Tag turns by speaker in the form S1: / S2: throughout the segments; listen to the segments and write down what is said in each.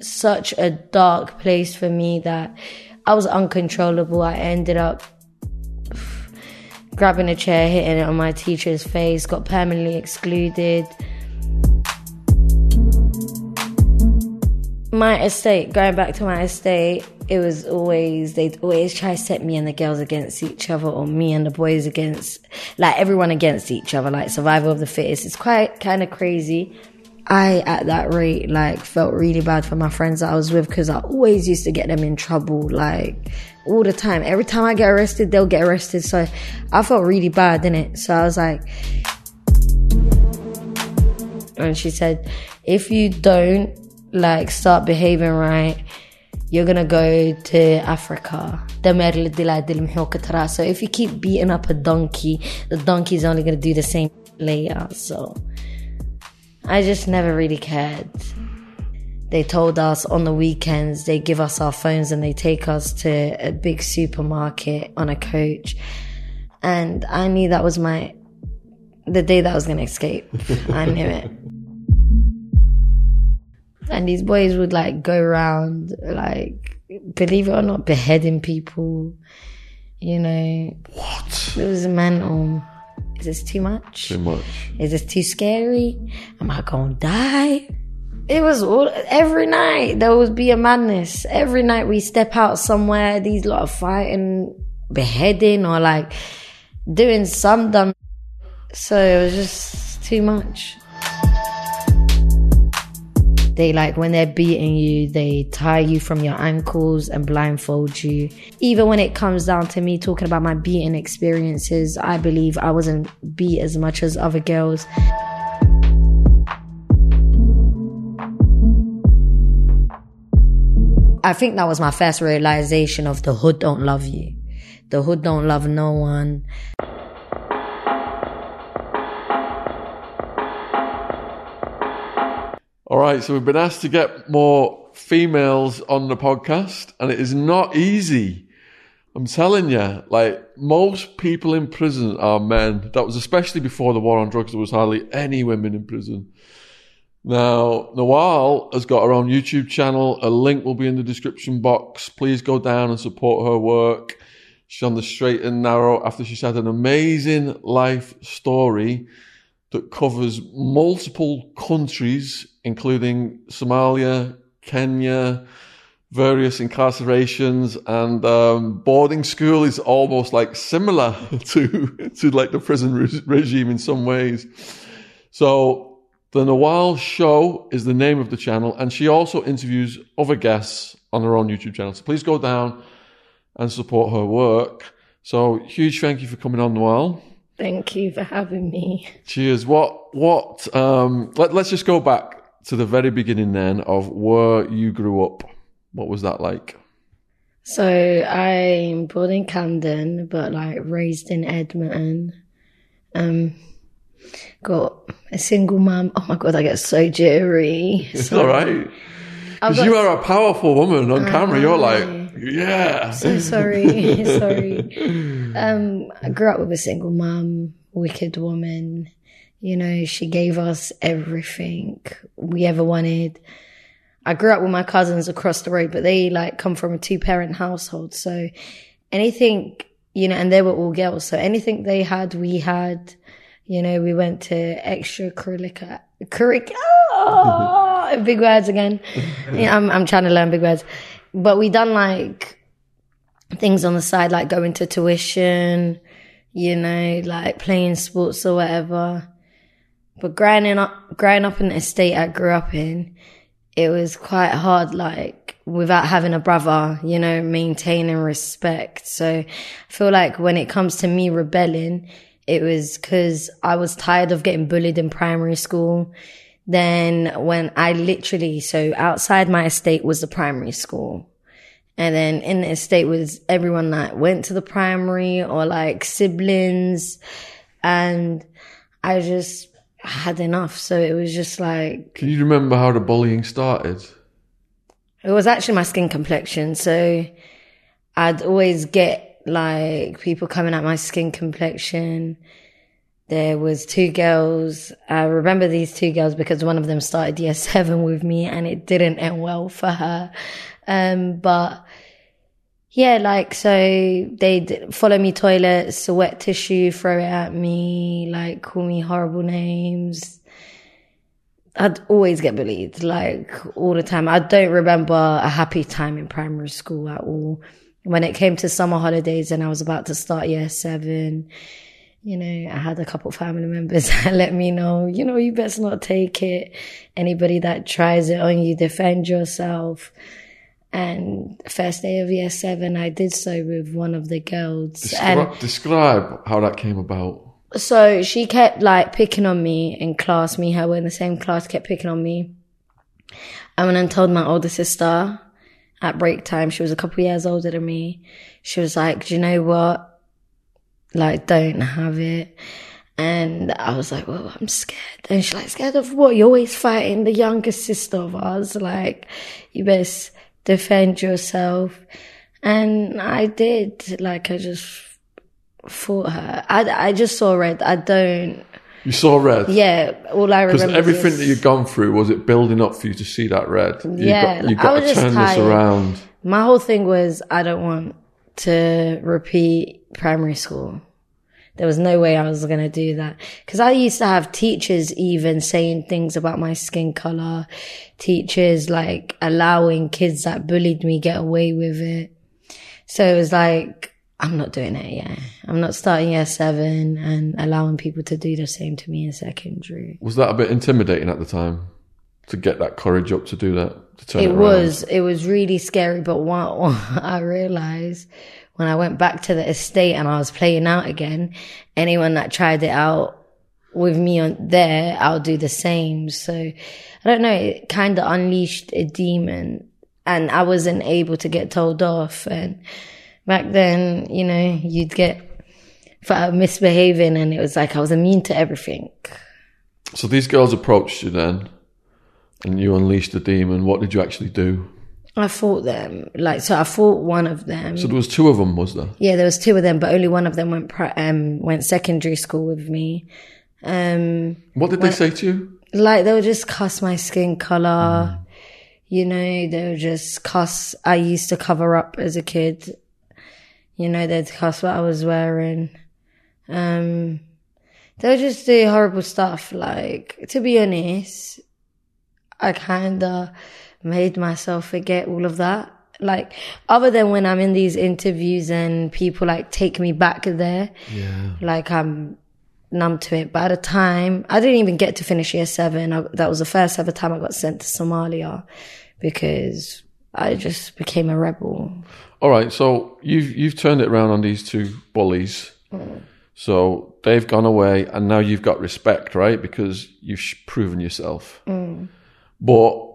S1: Such a dark place for me that I was uncontrollable. I ended up grabbing a chair, hitting it on my teacher's face, got permanently excluded. My estate, going back to my estate, it was always, they'd always try to set me and the girls against each other or me and the boys against, like everyone against each other, like survival of the fittest. It's quite kind of crazy. I, at that rate, like felt really bad for my friends that I was with because I always used to get them in trouble, like all the time. Every time I get arrested, they'll get arrested. So I felt really bad, it. So I was like, and she said, if you don't like start behaving right, you're gonna go to Africa. So if you keep beating up a donkey, the donkey's only gonna do the same later. So I just never really cared. They told us on the weekends they give us our phones and they take us to a big supermarket on a coach. And I knew that was my the day that I was gonna escape. I knew it. And these boys would like go around like believe it or not, beheading people. You know.
S2: What?
S1: It was a mental. Is this too much?
S2: Too much.
S1: Is this too scary? Am I gonna die? It was all every night there would be a madness. Every night we step out somewhere, these lot of fighting, beheading, or like doing some dumb. So it was just too much. They like when they're beating you, they tie you from your ankles and blindfold you. Even when it comes down to me talking about my beating experiences, I believe I wasn't beat as much as other girls. I think that was my first realization of the hood don't love you. The hood don't love no one.
S2: All right, so we've been asked to get more females on the podcast, and it is not easy. I'm telling you, like most people in prison are men. That was especially before the war on drugs. There was hardly any women in prison. Now, Nawal has got her own YouTube channel. A link will be in the description box. Please go down and support her work. She's on the straight and narrow after she's had an amazing life story that covers multiple countries, including Somalia, Kenya, various incarcerations, and um, boarding school is almost like similar to to like the prison re- regime in some ways. So the Nawal Show is the name of the channel, and she also interviews other guests on her own YouTube channel. So please go down and support her work. So huge thank you for coming on, Nawal.
S1: Thank you for having me.
S2: Cheers. What, what, um, let, let's just go back to the very beginning then of where you grew up. What was that like?
S1: So I'm born in Camden, but like raised in Edmonton. Um, got a single mum. Oh my god, I get so jittery.
S2: It's
S1: So-
S2: all right. Because you are a powerful woman on camera. You're like, yeah.
S1: So sorry, sorry. Um, I grew up with a single mum, wicked woman. You know, she gave us everything we ever wanted. I grew up with my cousins across the road, but they like come from a two parent household. So anything, you know, and they were all girls. So anything they had, we had. You know, we went to extracurricular, curric, oh, big words again. Yeah, I'm, I'm trying to learn big words. But we done like things on the side, like going to tuition, you know, like playing sports or whatever. But growing up, growing up in the estate I grew up in, it was quite hard, like without having a brother, you know, maintaining respect. So I feel like when it comes to me rebelling, it was because I was tired of getting bullied in primary school. Then when I literally, so outside my estate was the primary school. And then in the estate was everyone that went to the primary or like siblings. And I just had enough. So it was just like,
S2: Can you remember how the bullying started?
S1: it was actually my skin complexion. So I'd always get like people coming at my skin complexion. There was two girls. I remember these two girls because one of them started year seven with me and it didn't end well for her. Um, but yeah, like, so they'd follow me toilets, wet tissue, throw it at me, like, call me horrible names. I'd always get bullied, like, all the time. I don't remember a happy time in primary school at all. When it came to summer holidays and I was about to start year seven, you know, I had a couple family members that let me know, you know, you best not take it. Anybody that tries it on you, defend yourself. And first day of year seven, I did so with one of the girls.
S2: Descri-
S1: and
S2: describe how that came about.
S1: so she kept like picking on me in class. Me, her were in the same class, kept picking on me. I went and told my older sister at break time. She was a couple years older than me. She was like, "Do you know what? Like, don't have it." And I was like, "Well, I'm scared." And she's like, "Scared of what? You're always fighting the younger sister of us. Like, you best defend yourself." And I did. Like, I just fought her. I, I just saw red. I don't.
S2: You saw red.
S1: Yeah, all I remember.
S2: Because everything
S1: is-
S2: that you've gone through was it building up for you to see that red. You
S1: Yeah,
S2: got, you
S1: I was
S2: to
S1: just
S2: turn
S1: tired.
S2: this around.
S1: My whole thing was I don't want to repeat primary school. There was no way I was going to do that. Cause I used to have teachers even saying things about my skin color, teachers like allowing kids that bullied me get away with it. So it was like, I'm not doing it. Yeah. I'm not starting year seven and allowing people to do the same to me in secondary.
S2: Was that a bit intimidating at the time to get that courage up to do that? To turn it,
S1: It was, it was really scary. But what, I realized when I went back to the estate and I was playing out again, anyone that tried it out with me on there, I'll do the same. So I don't know. It kind of unleashed a demon and I wasn't able to get told off. And back then, you know, you'd get for misbehaving and it was like I was immune to everything.
S2: So these girls approached you then, and you unleashed the demon. What did you actually do?
S1: I fought them. Like, so I fought one of them.
S2: So there was two of them, was there?
S1: Yeah, there was two of them, but only one of them went pri- um went secondary school with me. Um,
S2: What did they say to you?
S1: like they would just cuss my skin color. You know, they would just cuss. I used to cover up as a kid. You know, they'd cuss what I was wearing. Um, they would just do horrible stuff. Like, to be honest, I kinda made myself forget all of that. Like, other than when I'm in these interviews and people like take me back there,
S2: Yeah.
S1: like I'm numb to it. But at the time, I didn't even get to finish year seven. I, that was the first ever time I got sent to Somalia because I just became a rebel.
S2: All right. So you've you've turned it around on these two bullies. So they've gone away, and now you've got respect, right? Because you've sh- proven yourself. Mm. But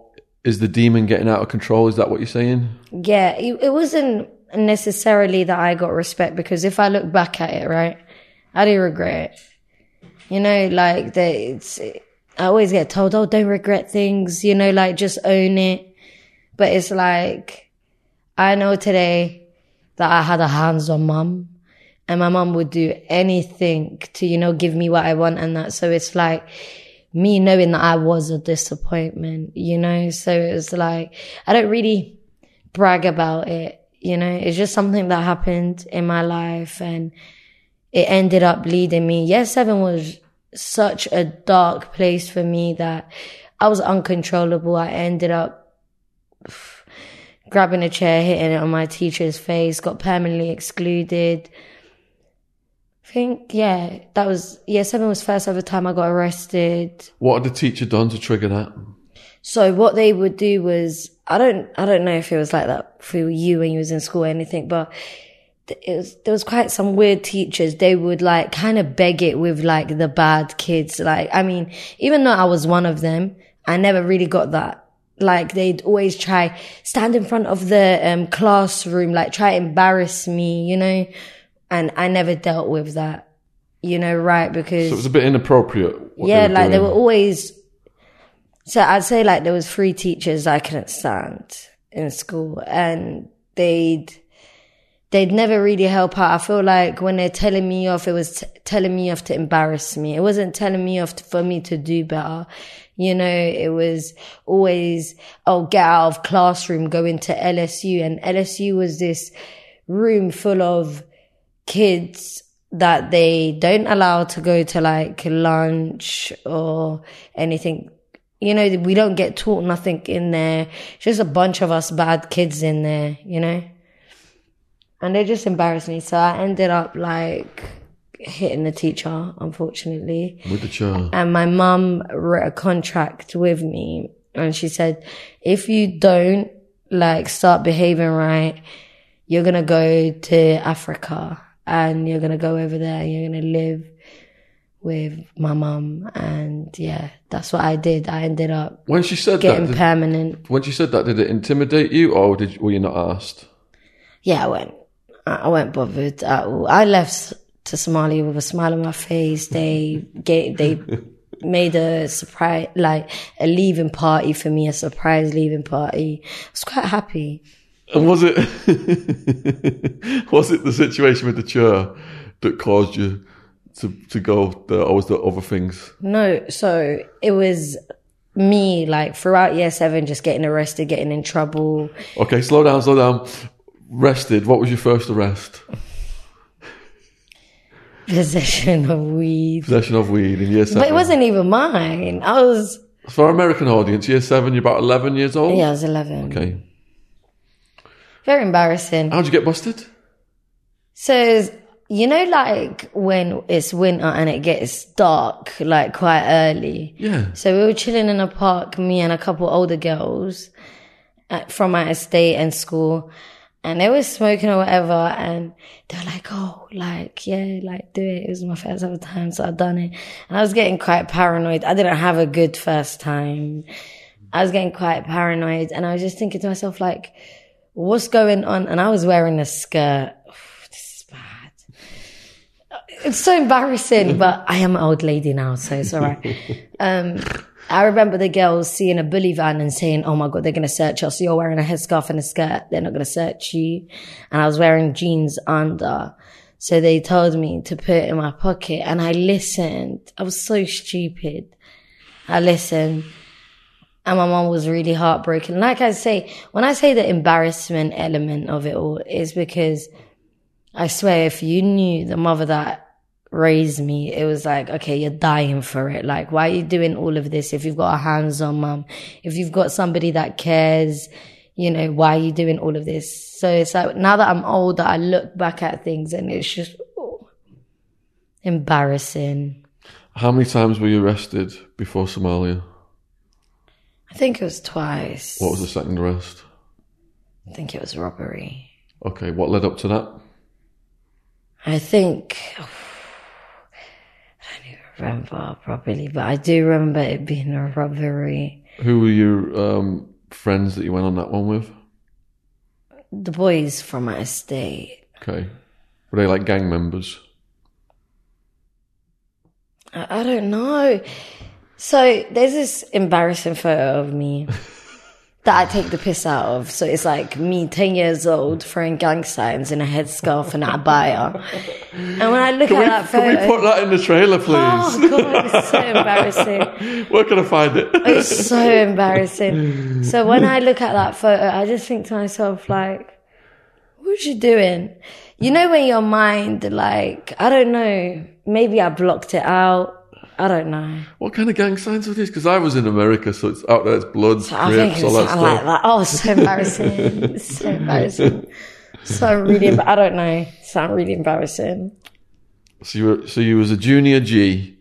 S2: is the demon getting out of control? Is that what you're saying?
S1: Yeah, it, wasn't necessarily that I got respect because if I look back at it, right, I do regret it. You know, like that it's, I always get told, oh, don't regret things, you know, like just own it. But it's like, I know today that I had a hands on mum and my mum would do anything to, you know, give me what I want and that. So it's like, me knowing that I was a disappointment, you know? So it was like, I don't really brag about it, you know? It's just something that happened in my life and it ended up leading me. Year seven was such a dark place for me that I was uncontrollable. I ended up grabbing a chair, hitting it on my teacher's face, got permanently excluded. I think, yeah, that was, year seven was first ever time I got arrested.
S2: What had the teacher done to trigger that?
S1: So what they would do was, I don't, I don't know if it was like that for you when you was in school or anything, but it was, there was quite some weird teachers. They would like kind of beg it with like the bad kids. Like, I mean, even though I was one of them, I never really got that. Like they'd always try stand in front of the um, classroom, like try embarrass me, you know, and I never dealt with that, you know, right? Because
S2: So it was a bit inappropriate.
S1: yeah,
S2: were
S1: like they were always. So I'd say like there was three teachers I couldn't stand in school, and they'd they'd never really help out. I feel like when they're telling me off, it was t- telling me off to embarrass me. It wasn't telling me off to, for me to do better. You know, it was always, oh, get out of classroom, go into LSU. And LSU was this room full of kids that they don't allow to go to like lunch or anything. You know, we don't get taught nothing in there. Just a bunch of us bad kids in there, you know? And they just embarrassed me. So I ended up like hitting the teacher, unfortunately.
S2: With the chair.
S1: And my mum wrote a contract with me and she said, if you don't like start behaving right, you're going to go to Africa and you're going to go over there. You're going to live with my mum. And yeah, that's what I did. I ended up
S2: When she said
S1: getting
S2: that, did,
S1: permanent.
S2: when she said that, did it intimidate you, or did were you not asked?
S1: Yeah, I went. I I went bothered at all. I left to Somalia with a smile on my face. They gave, they made a surprise, like a leaving party for me, a surprise leaving party. I was quite happy.
S2: And was it was it the situation with the chair that caused you to to go there, or was there other things?
S1: No, so it was me, like throughout year seven, just getting arrested, getting in trouble.
S2: Okay, slow down, slow down. Rested. What was your first arrest?
S1: Possession of weed.
S2: Possession of weed in year seven.
S1: But it wasn't even mine. I was,
S2: For our American audience, year seven, you're about 11 years old?
S1: yeah, I was 11.
S2: Okay.
S1: Very embarrassing.
S2: How'd you get busted?
S1: So, you know, like when it's winter and it gets dark, like quite early.
S2: Yeah.
S1: So we were chilling in a park, me and a couple older girls uh, from my estate and school. And they were smoking or whatever. And they were like, oh, like, yeah, like do it. It was my first ever time. So I've done it. And I was getting quite paranoid. I didn't have a good first time. I was getting quite paranoid. And I was just thinking to myself, like, what's going on? And I was wearing a skirt. This is bad. It's so embarrassing, but I am an old lady now, so it's all right. Um, I remember the girls seeing a bully van and saying, Oh my God, they're going to search us. You're wearing a headscarf and a skirt. They're not going to search you. And I was wearing jeans under. So they told me to put it in my pocket and I listened. I was so stupid. I listened and my mom was really heartbroken. Like I say, when I say the embarrassment element of it all is because I swear if you knew the mother that raised me, it was like, okay, you're dying for it. Like, why are you doing all of this if you've got a hands-on mom? If you've got somebody that cares, you know, why are you doing all of this? So it's like, now that I'm older, I look back at things and it's just oh, embarrassing.
S2: How many times were you arrested before Somalia?
S1: I think it was twice.
S2: What was the second arrest?
S1: I think it was robbery.
S2: Okay, what led up to that?
S1: I think I don't even remember properly, but I do remember it being a robbery.
S2: Who were your um, friends that you went on that one with?
S1: The boys from my estate.
S2: Okay. Were they like gang members?
S1: I, I don't know. So there's this embarrassing photo of me that I take the piss out of. So it's like me, 10 years old, throwing gang signs in a headscarf and a abaya. And when I look at that photo.
S2: Can we put that in the trailer, oh, please?
S1: oh god, it's so embarrassing.
S2: Where can I find it?
S1: It's so embarrassing. So when I look at that photo, I just think to myself, like, what was you doing? You know, when your mind, like, I don't know, maybe I blocked it out. I don't know.
S2: What kind of gang signs are these? Because I was in America, so it's out there, it's Bloods,
S1: I think
S2: Crips, all that stuff.
S1: like that. Oh, so embarrassing. So embarrassing. So really, I don't know. Sound really embarrassing.
S2: So you were, so you was a junior G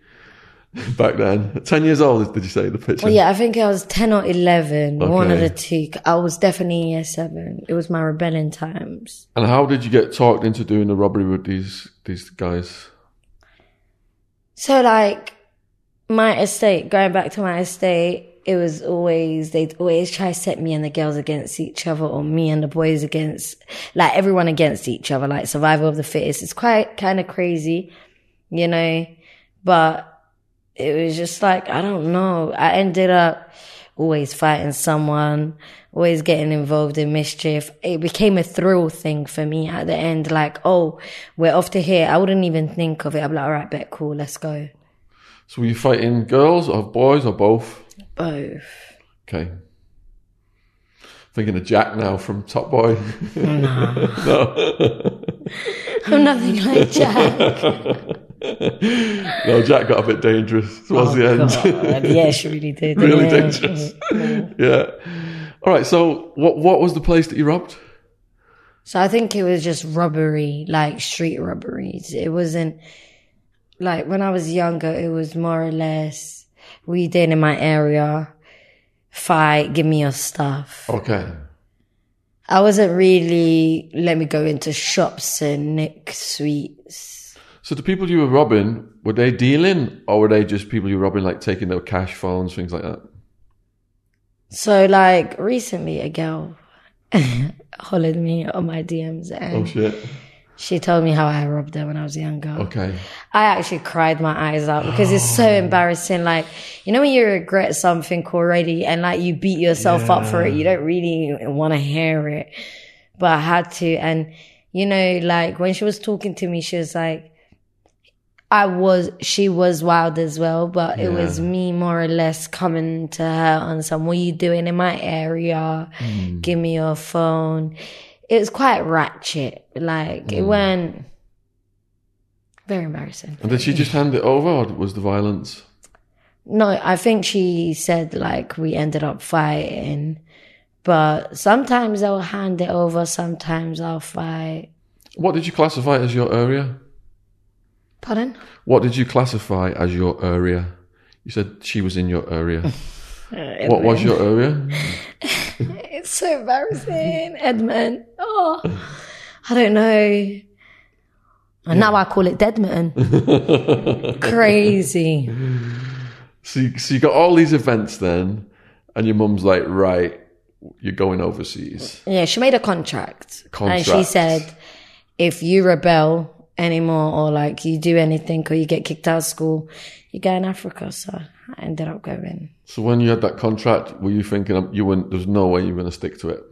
S2: back then. Ten years old, did you say the picture?
S1: Well, yeah, I think I was 10 or 11. One of the two. I was definitely in year seven. It was my rebellion times.
S2: And how did you get talked into doing the robbery with these these guys?
S1: So like my estate, going back to my estate, it was always, they'd always try to set me and the girls against each other or me and the boys against, like everyone against each other, like survival of the fittest. It's quite kind of crazy, you know, but it was just like, I don't know. I ended up always fighting someone, always getting involved in mischief. It became a thrill thing for me at the end. Like, oh, we're off to here. I wouldn't even think of it. I'm like, all right, bet, cool, let's go.
S2: So were you fighting girls or boys or both?
S1: Both.
S2: Okay. Thinking of Jaq now from Top Boy. no.
S1: I'm nothing like Jaq.
S2: no, Jaq got a bit dangerous towards
S1: Oh,
S2: the end.
S1: Yeah, she really did.
S2: really
S1: yeah.
S2: dangerous. yeah. All right. So, what what was the place that you robbed?
S1: So I think it was just robbery, like street robberies. It wasn't like when I was younger, it was more or less we did in my area, fight, give me your stuff.
S2: Okay.
S1: I wasn't really let me go into shops and nick sweets.
S2: So the people you were robbing were they dealing, or were they just people you were robbing, like taking their cash, phones, things like that?
S1: So like recently a girl hollered me on my DMs and Oh
S2: shit.
S1: She told me how I robbed her when I was younger.
S2: Okay.
S1: I actually cried my eyes out because it's so oh. embarrassing. Like, you know, when you regret something already and like you beat yourself up for it, you don't really want to hear it. But I had to. And, you know, like when she was talking to me, she was like, I was, she was wild as well, but it was me more or less coming to her on some, what are you doing in my area? Mm. Give me your phone. It was quite ratchet. Like, it hmm. went very embarrassing.
S2: And did she just hand it over, or was the violence?
S1: No, I think she said like we ended up fighting, but sometimes I'll hand it over, sometimes I'll fight.
S2: What did you classify as your area?
S1: Pardon?
S2: What did you classify as your area? You said she was in your area. Uh, what was your area?
S1: It's so embarrassing, Edmund. Oh, I don't know. And now I call it Deadman. Crazy.
S2: So you, so you got all these events then, and your mum's like, right, you're going overseas.
S1: Yeah, she made a contract. And she said, if you rebel anymore or like you do anything or you get kicked out of school, you go in Africa. So I ended up going.
S2: So when you had that contract, were you thinking um, you wouldn't? There's no way you're going to stick to it.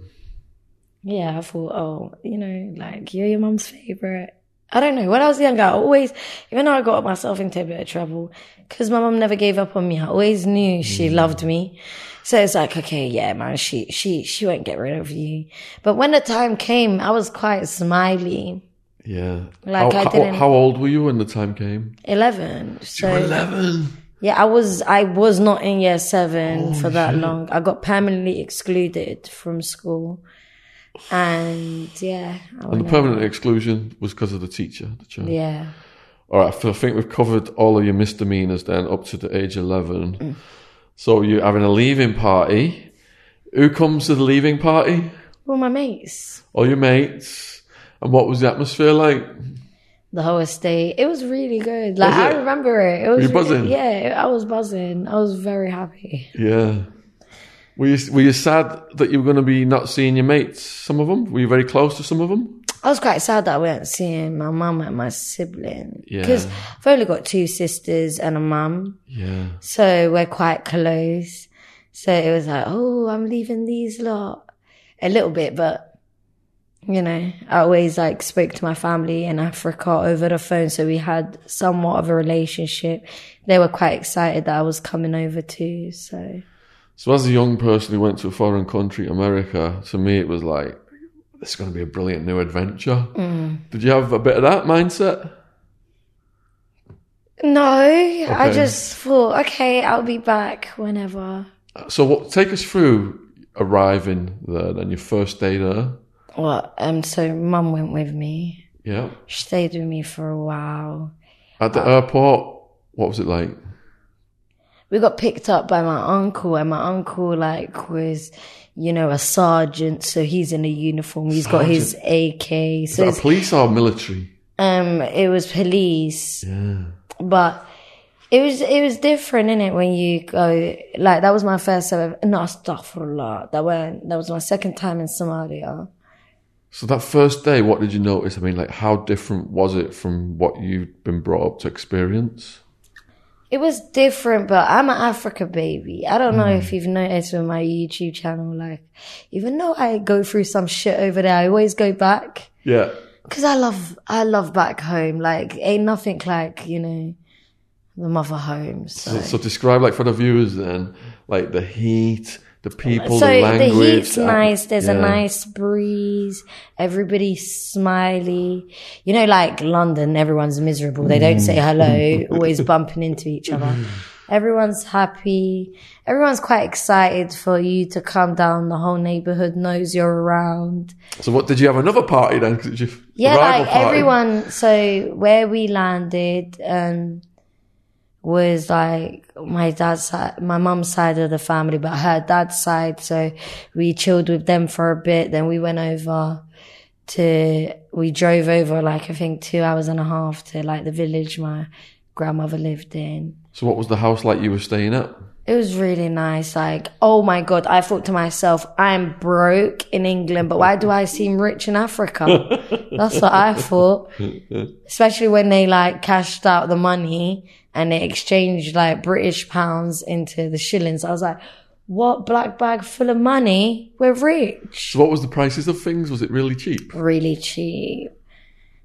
S1: Yeah, I thought, oh, you know, like you're your mum's favorite. I don't know. When I was younger, I always, even though I got myself into a bit of trouble, because my mum never gave up on me, I always knew she loved me. So it's like, okay, yeah, man, she, she, she won't get rid of you. But when the time came, I was quite smiley.
S2: Yeah.
S1: Like,
S2: how,
S1: I didn't-
S2: how old were you when the time came?
S1: 11. So,
S2: Eleven.
S1: Yeah, I was, I was not in year seven for that long. I got permanently excluded from school. And yeah,
S2: And the permanent exclusion was because of the teacher. The child.
S1: yeah.
S2: All right, so I think we've covered all of your misdemeanors then up to the age 11. Mm. So you're having a leaving party. Who comes to the leaving party?
S1: Well, my mates.
S2: All your mates. And what was the atmosphere like?
S1: The whole estate. It was really good. Like I remember it. It was
S2: you buzzing?
S1: really- yeah, I was buzzing. I was very happy.
S2: Yeah. Were you, were you sad that you were going to be not seeing your mates, some of them? Were you very close to some of them?
S1: I was quite sad that I weren't seeing my mum and my sibling
S2: Yeah.
S1: because I've only got two sisters and a mum,
S2: Yeah.
S1: so we're quite close. So it was like, oh, I'm leaving these lot a little bit, but you know, I always like spoke to my family in Africa over the phone, so we had somewhat of a relationship. They were quite excited that I was coming over too. So
S2: So as a young person who went to a foreign country, America, to me it was like, this is going to be a brilliant new adventure. Mm. Did you have a bit of that mindset?
S1: No, I just thought, okay, I'll be back whenever.
S2: So what, take us through arriving there then, your first day there.
S1: Well, um, so mum went with me.
S2: Yeah.
S1: She stayed with me for a while.
S2: At the airport, what was it like?
S1: We got picked up by my uncle, and my uncle like was, you know, a sergeant. So he's in a uniform. He's got his AK.
S2: Is
S1: So
S2: that police or military?
S1: um, it was police,
S2: Yeah.
S1: but it was it was different, innit? When you go like that was my first ever. No, astaghfirullah. That went that was my second time in Somalia.
S2: So that first day, what did you notice? I mean, like, how different was it from what you'd been brought up to experience?
S1: It was different, but I'm an Africa baby. I don't know
S2: Mm.
S1: if you've noticed with my YouTube channel, like, even though I go through some shit over there, I always go back.
S2: Yeah.
S1: Cause I love, I love back home. Like, ain't nothing like, you know, the mother home. So,
S2: So, so describe like for the viewers then, like the heat, the people,
S1: so
S2: the
S1: the,
S2: language.
S1: heat's
S2: the-
S1: nice. There's a nice breeze. Everybody's smiley. You know, like London, everyone's miserable. They don't say hello, always bumping into each other. Everyone's happy. Everyone's quite excited for you to come down. The whole neighborhood knows you're around.
S2: So what did you have another party then?
S1: Yeah, like
S2: party.
S1: everyone. So where we landed, um, was like my dad's side, my mum's side of the family, but her dad's side. So we chilled with them for a bit. Then we went over to, we drove over like I think two hours and a half to like the village my grandmother lived in.
S2: So what was the house like you were staying at?
S1: It was really nice. Like, oh my God, I thought to myself, I'm broke in England, but why do I seem rich in Africa? That's what I thought. Especially when they like cashed out the money and they exchanged like British pounds into the shillings. I was like, what black bag full of money? We're rich.
S2: So what was the prices of things? Was it really cheap?
S1: Really cheap.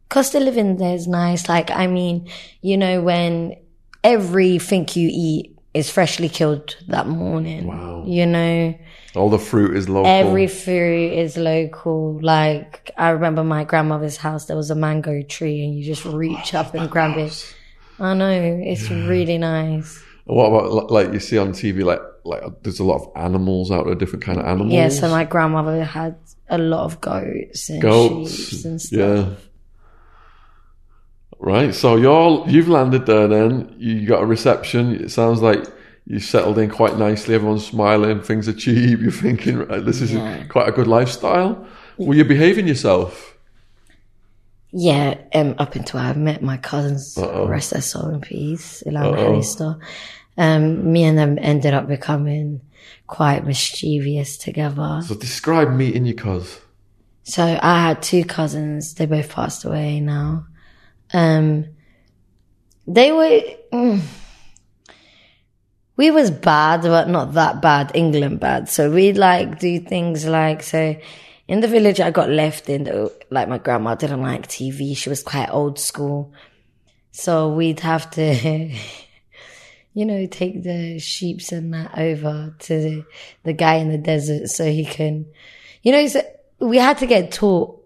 S1: Cost of living there is nice. Like, I mean, you know, when everything you eat is freshly killed that morning.
S2: Wow.
S1: You know,
S2: All the fruit is local.
S1: every fruit is local. Like, I remember my grandmother's house, there was a mango tree and you just reach up and grab it. I know, it's really nice.
S2: What about like you see on TV? Like like there's a lot of animals out there, different kind of animals.
S1: Yeah, so my grandmother had a lot of goats and
S2: goats.
S1: sheep and stuff.
S2: Yeah. Right. So you're you've landed there. Then you got a reception. It sounds like you settled in quite nicely. Everyone's smiling. Things are cheap. You're thinking right, this is
S1: Yeah.
S2: quite a good lifestyle. Were you behaving yourself?
S1: Yeah, um, up until I met my cousins,
S2: Uh-oh.
S1: rest their soul in peace, Ilham
S2: Uh-oh.
S1: Um, me and them ended up becoming quite mischievous together.
S2: So describe meeting your cuz.
S1: So I had two cousins. They both passed away now. Um, they were, mm, we was bad, but not that bad, England bad. So we'd like do things like, so in the village I got left in, the, like my grandma didn't like TV. She was quite old school. So we'd have to, you know, take the sheeps and that over to the, the guy in the desert so he can, you know, so we had to get taught,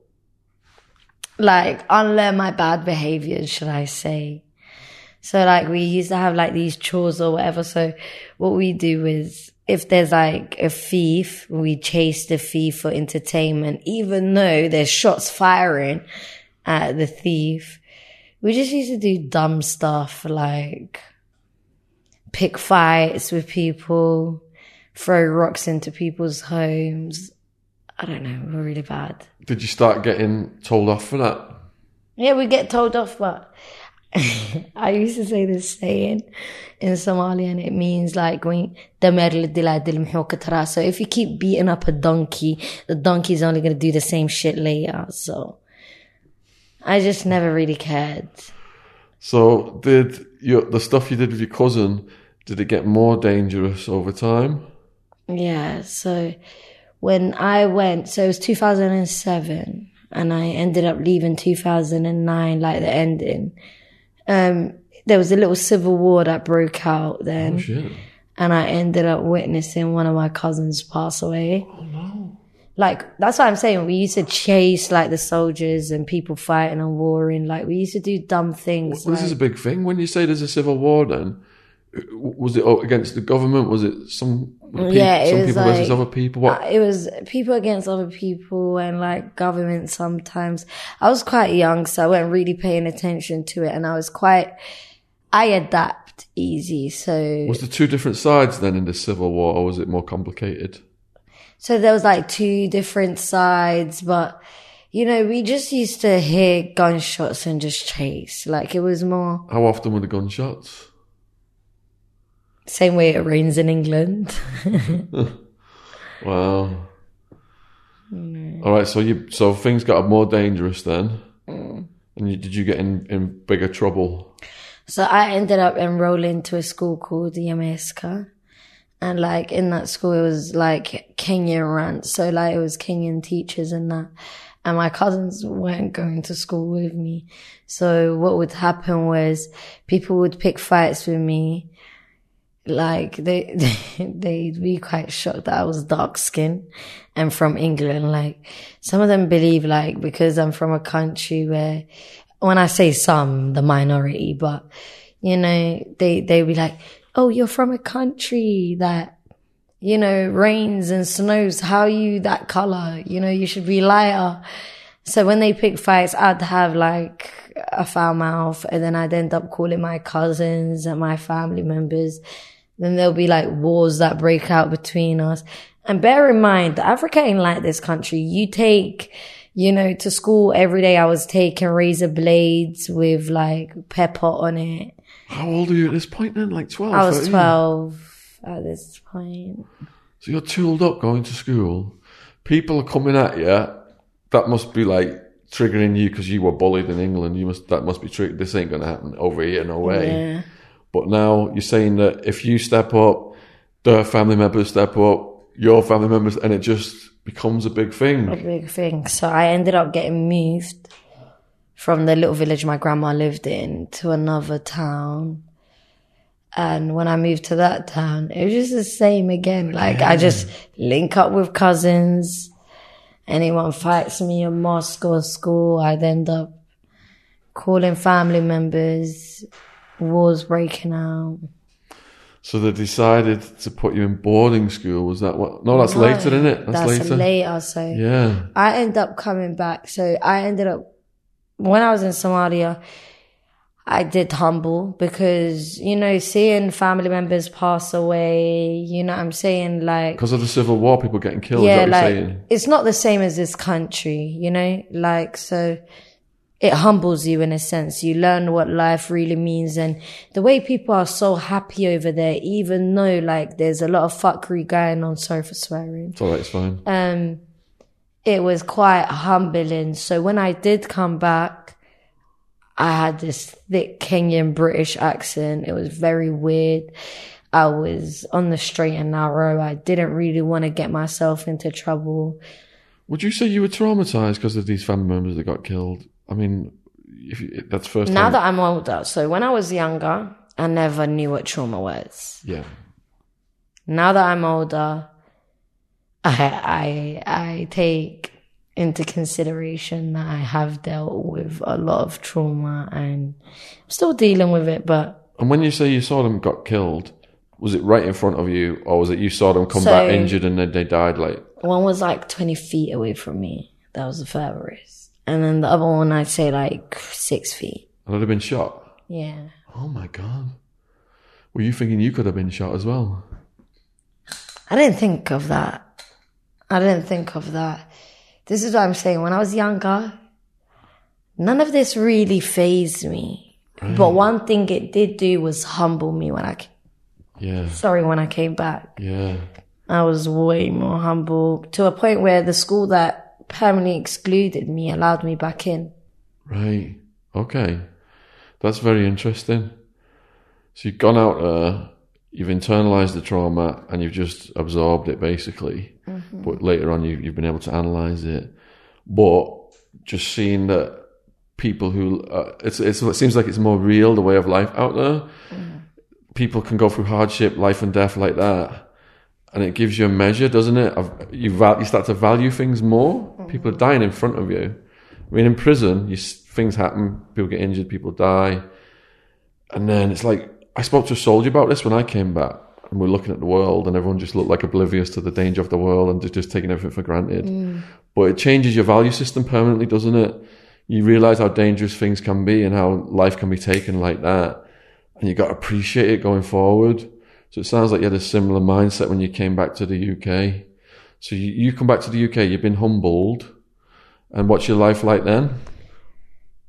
S1: like, unlearn my bad behaviors, should I say. So like we used to have like these chores or whatever. So what we do is if there's like a thief, we chase the thief for entertainment, even though there's shots firing at the thief. We just used to do dumb stuff like pick fights with people, throw rocks into people's homes. I don't know, we're really bad.
S2: Did you start getting told off for that?
S1: Yeah, we get told off, but I used to say this saying in Somalian. It means like when "Damer lidila dil mxuka tara." So if you keep beating up a donkey, the donkey's only going to do the same shit later. So I just never really cared.
S2: So did your the stuff you did with your cousin? Did it get more dangerous over time?
S1: Yeah. So when I went, so it was 2007 and I ended up leaving 2009, like the ending. Um, there was a little civil war that broke out then.
S2: Oh shit!
S1: and I ended up witnessing one of my cousins pass away. Oh no. Like, that's what I'm saying. We used to chase like the soldiers and people fighting and warring. Like, we used to do dumb things.
S2: Well, this is a big thing. When you say there's a civil war, then was it against the government? Was it some peop-
S1: Yeah, it
S2: some people versus
S1: like-
S2: other people? What?
S1: Uh, it was people against other people and like government sometimes. I was quite young, so I wasn't really paying attention to it. And I was quite, I adapt easy. So,
S2: was there two different sides then in the civil war, or was it more complicated?
S1: So there was like two different sides, but you know, we just used to hear gunshots and just chase. Like it was more
S2: How often were the gunshots?
S1: Same way it rains in England.
S2: Wow. All right, so you so things got more dangerous then,
S1: Mm.
S2: and you, did you get in in bigger trouble?
S1: So I ended up enrolling to a school called Yameska. And like in that school, it was like Kenyan rant. So like it was Kenyan teachers and that. And my cousins weren't going to school with me. So what would happen was people would pick fights with me. Like they, they'd be quite shocked that I was dark skinned and from England. Like some of them believe like because I'm from a country where when I say some, the minority, but you know, they, they be like, Oh, you're from a country that, you know, rains and snows. How you that color? You know, you should be lighter. So when they pick fights, I'd have like a foul mouth and then I'd end up calling my cousins and my family members. Then there'll be like wars that break out between us. And bear in mind, Africa ain't like this country. You take, you know, to school every day I was taking razor blades with like pepper on it.
S2: How old are you at this point then? Like 12?
S1: I was
S2: 13?
S1: 12 at this point.
S2: So you're tooled up going to school. People are coming at you. That must be like triggering you because you were bullied in England. You must that must be triggered. This ain't going to happen over here, no way.
S1: Yeah.
S2: But now you're saying that if you step up, their family members step up, your family members, and it just becomes a big thing.
S1: a big thing. So I ended up getting moved from the little village my grandma lived in to another town. And when I moved to that town, it was just the same again. Like I just link up with cousins. Anyone fights me in mosque or school, I'd end up calling family members, wars breaking out.
S2: So they decided to put you in boarding school. Was that what? No, that's later, isn't it? That's,
S1: That's
S2: later.
S1: later. So
S2: Yeah.
S1: I ended up coming back. So I ended up, when I was in Somalia, I did humble because, you know, seeing family members pass away, you know what I'm saying? Like,
S2: Because of the civil war, people getting killed.
S1: yeah,
S2: is that what
S1: like, it's not the same as this country, you know? Like, so it humbles you in a sense. You learn what life really means and the way people are so happy over there, even though like there's a lot of fuckery going on. Sorry for swearing
S2: It's all right. It's fine.
S1: um, it was quite humbling. So when I did come back, I had this thick Kenyan British accent. It was very weird. I was on the straight and narrow. I didn't really want to get myself into trouble.
S2: Would you say you were traumatized because of these family members that got killed? I mean, if you, that's first
S1: Now
S2: time.
S1: that I'm older, so when I was younger, I never knew what trauma was.
S2: yeah.
S1: Now that I'm older, I I I take into consideration that I have dealt with a lot of trauma and I'm still dealing with it, but
S2: And when you say you saw them got killed, was it right in front of you, or was it you saw them come
S1: So-
S2: back injured and then they died? Like,
S1: one was like 20 feet away from me. That was the furthest. And then the other one, I'd say like six feet.
S2: and they'd have been shot.
S1: Yeah.
S2: Oh my god. Were you thinking you could have been shot as well?
S1: I didn't think of that. I didn't think of that. This is what I'm saying. When I was younger, none of this really phased me. But one thing it did do was humble me when I, ca-
S2: Yeah.
S1: sorry, when I came back.
S2: Yeah.
S1: I was way more humble to a point where the school that permanently excluded me allowed me back in.
S2: Right. Okay. That's very interesting. So you've gone out there, you've internalized the trauma, and you've just absorbed it basically. But later on, you, you've been able to analyze it. But just seeing that people who uh, it's, it's it seems like it's more real the way of life out there. People can go through hardship, life and death like that, and it gives you a measure, doesn't it? Of you val- you start to value things more. Mm-hmm. People are dying in front of you. I mean, in prison, you, things happen. People get injured. People die, and then it's like I spoke to a soldier about this when I came back, and we're looking at the world, and everyone just looked like oblivious to the danger of the world and just, just taking everything for granted. Mm. But it changes your value system permanently, doesn't it? You realize how dangerous things can be and how life can be taken like that, and you got to appreciate it going forward. So it sounds like you had a similar mindset when you came back to the UK. So you, you come back to the UK, you've been humbled, and what's your life like then?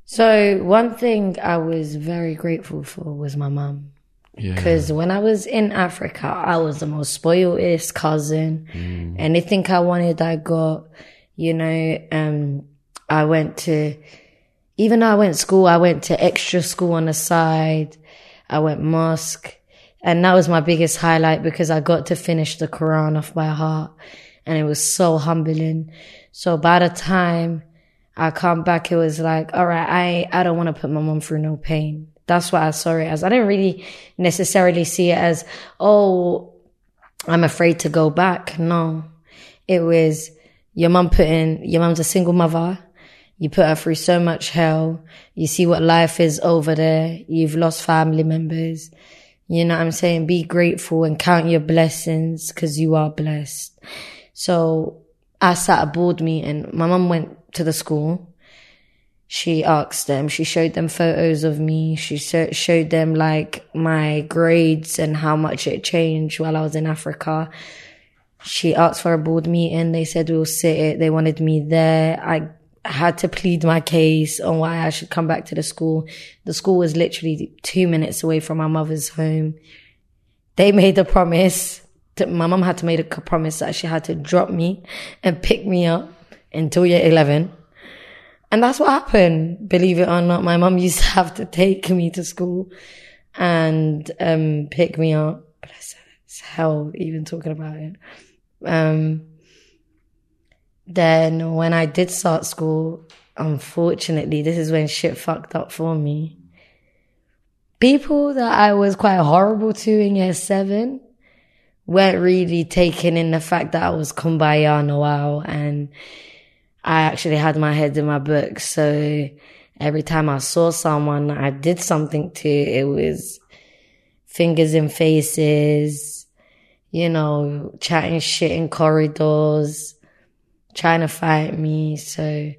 S1: So one thing I was very grateful for was my mum.
S2: Yeah,
S1: Because when I was in Africa, I was the most spoiledest cousin. Anything I wanted, I got. You know, um, I went to even though I went to school, I went to extra school on the side. I went mosque. And that was my biggest highlight because I got to finish the Quran off by heart. And it was so humbling. So by the time I come back, it was like, all right, I, I don't want to put my mom through no pain. That's what I saw it as. I didn't really necessarily see it as, oh, I'm afraid to go back. No, it was your mom putting, your mom's a single mother. You put her through so much hell. You see what life is over there. You've lost family members. You know what I'm saying? Be grateful and count your blessings because you are blessed. So I sat a board meeting. My mom went to the school she asked them, she showed them photos of me. She showed them like my grades and how much it changed while I was in Africa. She asked for a board meeting. They said we'll sit it. They wanted me there. I had to plead my case on why I should come back to the school. The school was literally two minutes away from my mother's home. They made a promise. To, my mom had to make a promise that she had to drop me and pick me up until year 11 and that's what happened. Believe it or not, my mom used to have to take me to school and um, pick me up. It's hell even talking about it. Um, then when I did start school, unfortunately, this is when shit fucked up for me. People that I was quite horrible to in year seven weren't really taking in the fact that I was kumbaya Noel and I actually had my head in my books. So every time I saw someone I did something to, it was fingers in faces, you know, chatting shit in corridors, trying to fight me. So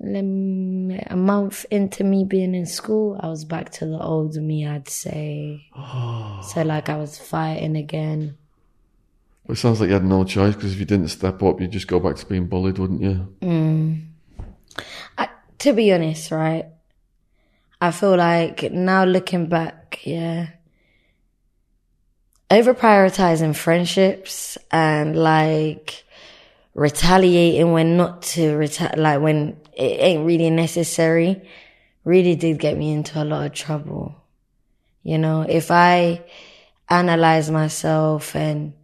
S1: a month into me being in school, I was back to the old me, I'd say. Oh. So like I was fighting again.
S2: It sounds like you had no choice because if you didn't step up, you'd just go back to being bullied, wouldn't you?
S1: Mm. I, to be honest, right? I feel like now looking back, yeah, over prioritizing friendships and like retaliating when not to retaliate, like when it ain't really necessary, really did get me into a lot of trouble. You know, if I analyze myself and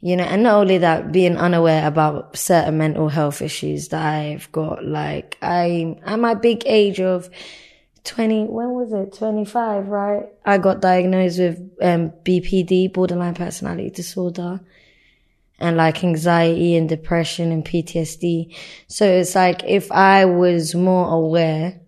S1: you know, and not only that, being unaware about certain mental health issues that I've got, like, I, at my big age of 20, when was it? 25, right? I got diagnosed with, um, BPD, borderline personality disorder, and like anxiety and depression and PTSD. So it's like, if I was more aware,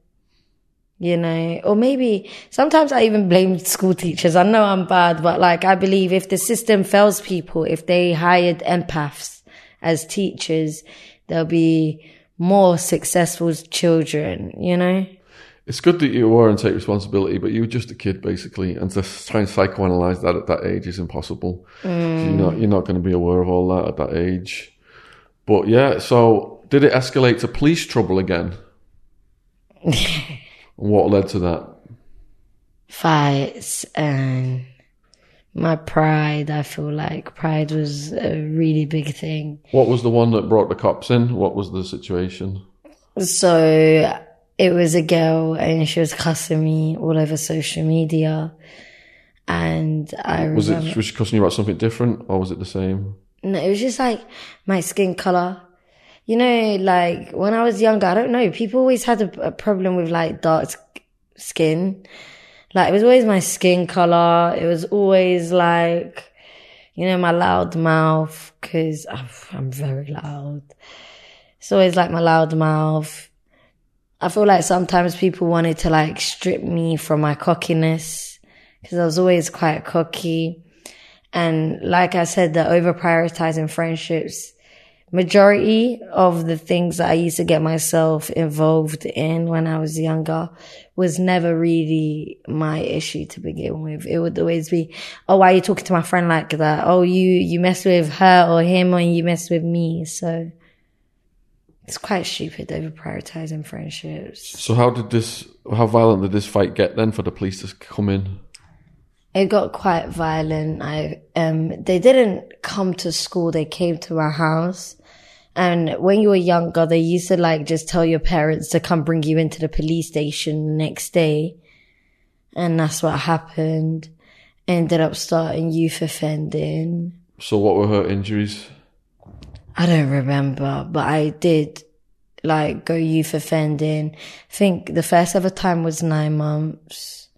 S1: you know, or maybe sometimes I even blame school teachers. I know I'm bad, but like I believe if the system fails people, if they hired empaths as teachers, there'll be more successful children, you know?
S2: It's good that you are and take responsibility, but you were just a kid basically, and to try and psychoanalyze that at that age is impossible. Mm. You're not you're not going to be aware of all that at that age. But yeah, so did it escalate to police trouble again? What led to that?
S1: Fights and my pride. I feel like pride was a really big thing.
S2: What was the one that brought the cops in? What was the situation?
S1: So it was a girl and she was cussing me all over social media. And I
S2: was it was she cussing you about something different or was it the same?
S1: No, it was just like my skin color you know, like when I was younger, I don't know, people always had a, a problem with like dark skin. Like it was always my skin color. It was always like, you know, my loud mouth, cause I'm very loud. It's always like my loud mouth. I feel like sometimes people wanted to like strip me from my cockiness because I was always quite cocky. And like I said, the over prioritizing friendships majority of the things that I used to get myself involved in when I was younger was never really my issue to begin with. It would always be, oh, why are you talking to my friend like that? Oh, you, you mess with her or him or you mess with me. So it's quite stupid over prioritizing friendships.
S2: So how did this, how violent did this fight get then for the police to come in?
S1: it got quite violent. I um they didn't come to school, they came to my house And when you were younger, they used to like just tell your parents to come bring you into the police station the next day. And that's what happened. Ended up starting youth offending.
S2: So what were her injuries?
S1: I don't remember, but I did like go youth offending. I think the first ever time was nine months.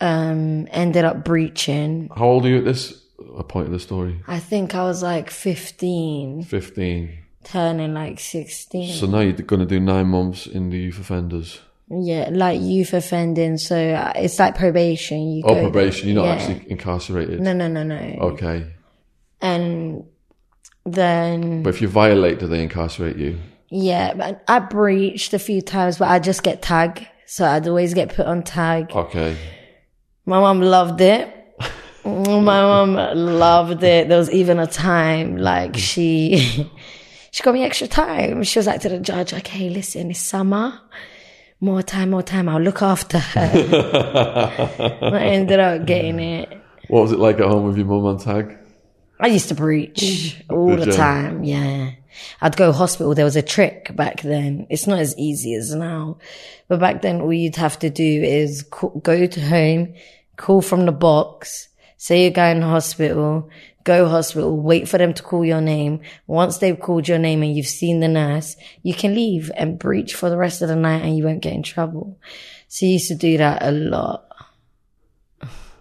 S1: Um, ended up breaching.
S2: How old are you at this point of the story?
S1: I think I was like 15,
S2: 15.
S1: turning like 16.
S2: So now you're going to do nine months in the youth offenders.
S1: yeah, like youth offending. So uh, it's like probation. You
S2: Oh,
S1: go
S2: probation. You're not
S1: yeah.
S2: actually incarcerated.
S1: No, no, no, no.
S2: Okay.
S1: And then,
S2: But if you violate, do they incarcerate you?
S1: yeah, but I breached a few times, but I just get tag. So I'd always get put on tag.
S2: Okay.
S1: My mom loved it. My mom loved it. There was even a time like she she got me extra time. She was like to the judge, like, hey, listen, it's summer. More time, more time. I'll look after her. I ended up getting it.
S2: What was it like at home with your mum on tag?
S1: I used to breach mm-hmm. all
S2: Did
S1: the time. Yeah. I'd go hospital. There was a trick back then. It's not as easy as now, but back then all you'd have to do is call, go to home, call from the box, say you're going to hospital, go hospital, wait for them to call your name. Once they've called your name and you've seen the nurse, you can leave and breach for the rest of the night and you won't get in trouble. So you used to do that a lot.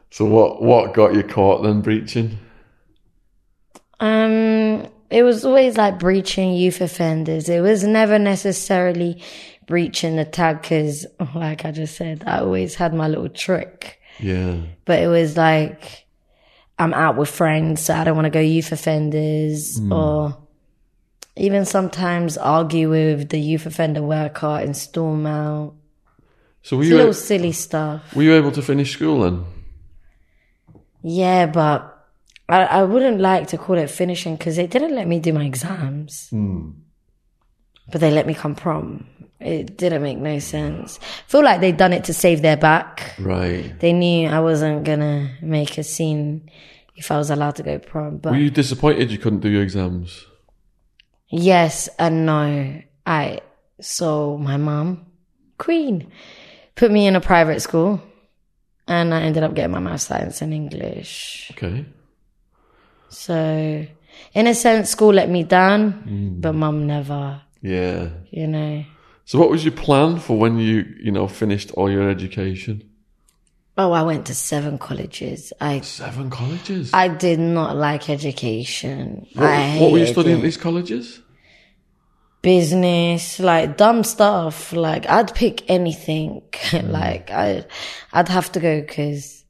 S2: So what, what got you caught then breaching?
S1: Um, it was always like breaching youth offenders. It was never necessarily breaching the tag because, like I just said, I always had my little trick.
S2: Yeah.
S1: But it was like, I'm out with friends, so I don't want to go youth offenders or even sometimes argue with the youth offender worker and storm out.
S2: So were
S1: It's
S2: you,
S1: little silly stuff.
S2: were you able to finish school then?
S1: Yeah, but I, I wouldn't like to call it finishing because they didn't let me do my exams. Hmm. But they let me come prom. It didn't make no sense. feel like they'd done it to save their back.
S2: Right.
S1: They knew I wasn't gonna make a scene if I was allowed to go prom. But
S2: Were you disappointed you couldn't do your exams?
S1: yes and no. I so my mom, Queen, put me in a private school, and I ended up getting my math science and English.
S2: Okay.
S1: So, in a sense, school let me down, mm. but mum never.
S2: Yeah.
S1: You know.
S2: So what was your plan for when you, you know, finished all your education?
S1: Oh, I went to seven colleges. I
S2: Seven colleges.
S1: I did not like education.
S2: what,
S1: I
S2: what were you studying
S1: it.
S2: at these colleges?
S1: business, like dumb stuff. Like I'd pick anything. Mm. like I, I'd have to go because,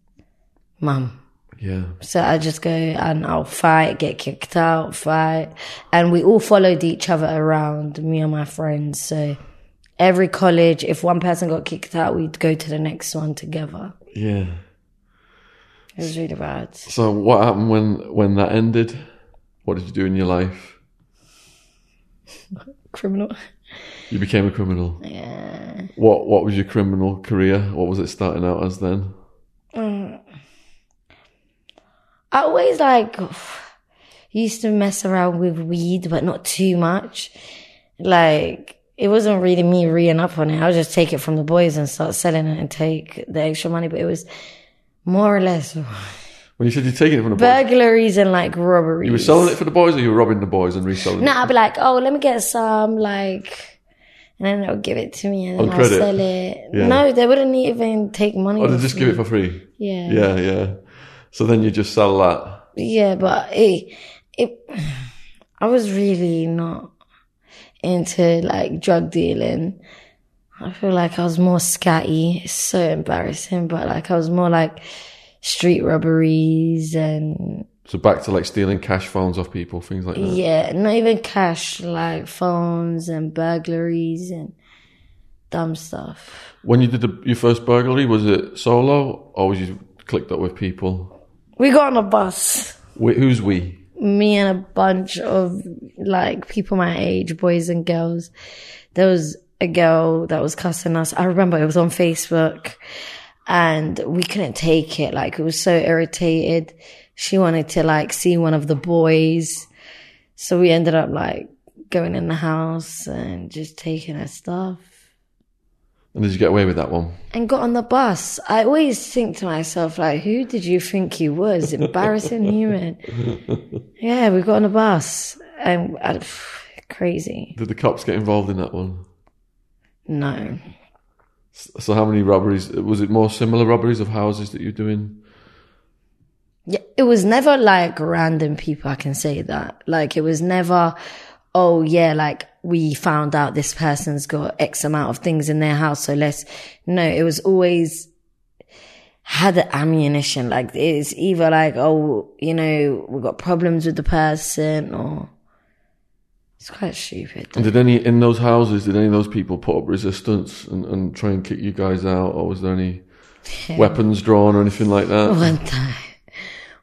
S1: mum.
S2: Yeah.
S1: So I just go and I'll fight, get kicked out, fight, and we all followed each other around, me and my friends. So every college, if one person got kicked out, we'd go to the next one together.
S2: Yeah.
S1: It was really bad.
S2: So what happened when when that ended? What did you do in your life?
S1: Criminal.
S2: You became a criminal.
S1: Yeah.
S2: What what was your criminal career? What was it starting out as then? Mm.
S1: I always like used to mess around with weed, but not too much. Like it wasn't really me reading up on it. I would just take it from the boys and start selling it and take the extra money. But it was more or less
S2: When you said you're taking it from the boys,
S1: burglaries and like robberies.
S2: you were selling it for the boys, or you were robbing the boys and reselling
S1: No,
S2: it?
S1: I'd be like, oh, let me get some, like, and then they'll give it to me and then I'll sell it.
S2: Yeah.
S1: No, they wouldn't even take money.
S2: Or they just
S1: me.
S2: give it for free?
S1: Yeah.
S2: Yeah, yeah. So then you just sell that.
S1: Yeah, but it, it, I was really not into like drug dealing. I feel like I was more scatty. It's so embarrassing, but like I was more like street robberies and
S2: So back to like stealing cash phones off people, things like that.
S1: yeah, not even cash, like phones and burglaries and dumb stuff.
S2: When you did the, your first burglary, was it solo or was you clicked up with people?
S1: We got on a bus.
S2: Wait, who's we?
S1: me and a bunch of like people my age, boys and girls. There was a girl that was cussing us. I remember it was on Facebook and we couldn't take it. Like it was so irritated. She wanted to like see one of the boys. So we ended up like going in the house and just taking her stuff.
S2: And did you get away with that one?
S1: And got on the bus. I always think to myself, like, who did you think you was? Embarrassing human. Yeah, we got on the bus. And I, crazy.
S2: Did the cops get involved in that one?
S1: No.
S2: So how many robberies? Was it more similar robberies of houses that you're doing?
S1: Yeah, it was never like random people. I can say that. Like it was never, oh yeah, like we found out this person's got X amount of things in their house, so let's. No, it was always had the ammunition. Like it's either like, oh, you know, we've got problems with the person, or it's quite stupid.
S2: And did any in those houses? Did any of those people put up resistance and, and try and kick you guys out, or was there any weapons drawn or anything like that?
S1: One time.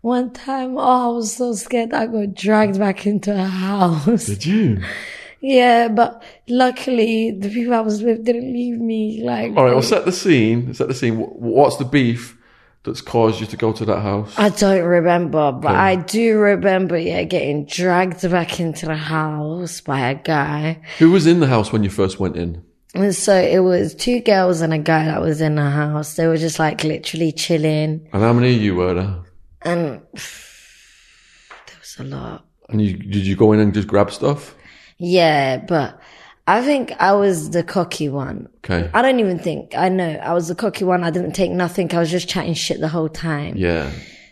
S1: One time, oh, I was so scared I got dragged back into a house.
S2: Did you?
S1: Yeah, but luckily the people I was with didn't leave me. Like,
S2: All right, well, set the scene. Set the scene. What's the beef that's caused you to go to that house?
S1: I don't remember, but I do remember, yeah, getting dragged back into the house by a guy.
S2: Who was in the house when you first went in?
S1: And so it was two girls and a guy that was in the house. They were just like literally chilling.
S2: And how many of you were there?
S1: And there was a lot.
S2: And you did you go in and just grab stuff?
S1: Yeah, but I think I was the cocky one.
S2: Okay.
S1: I don't even think, I know, I was the cocky one. I didn't take nothing. I was just chatting shit the whole time.
S2: Yeah.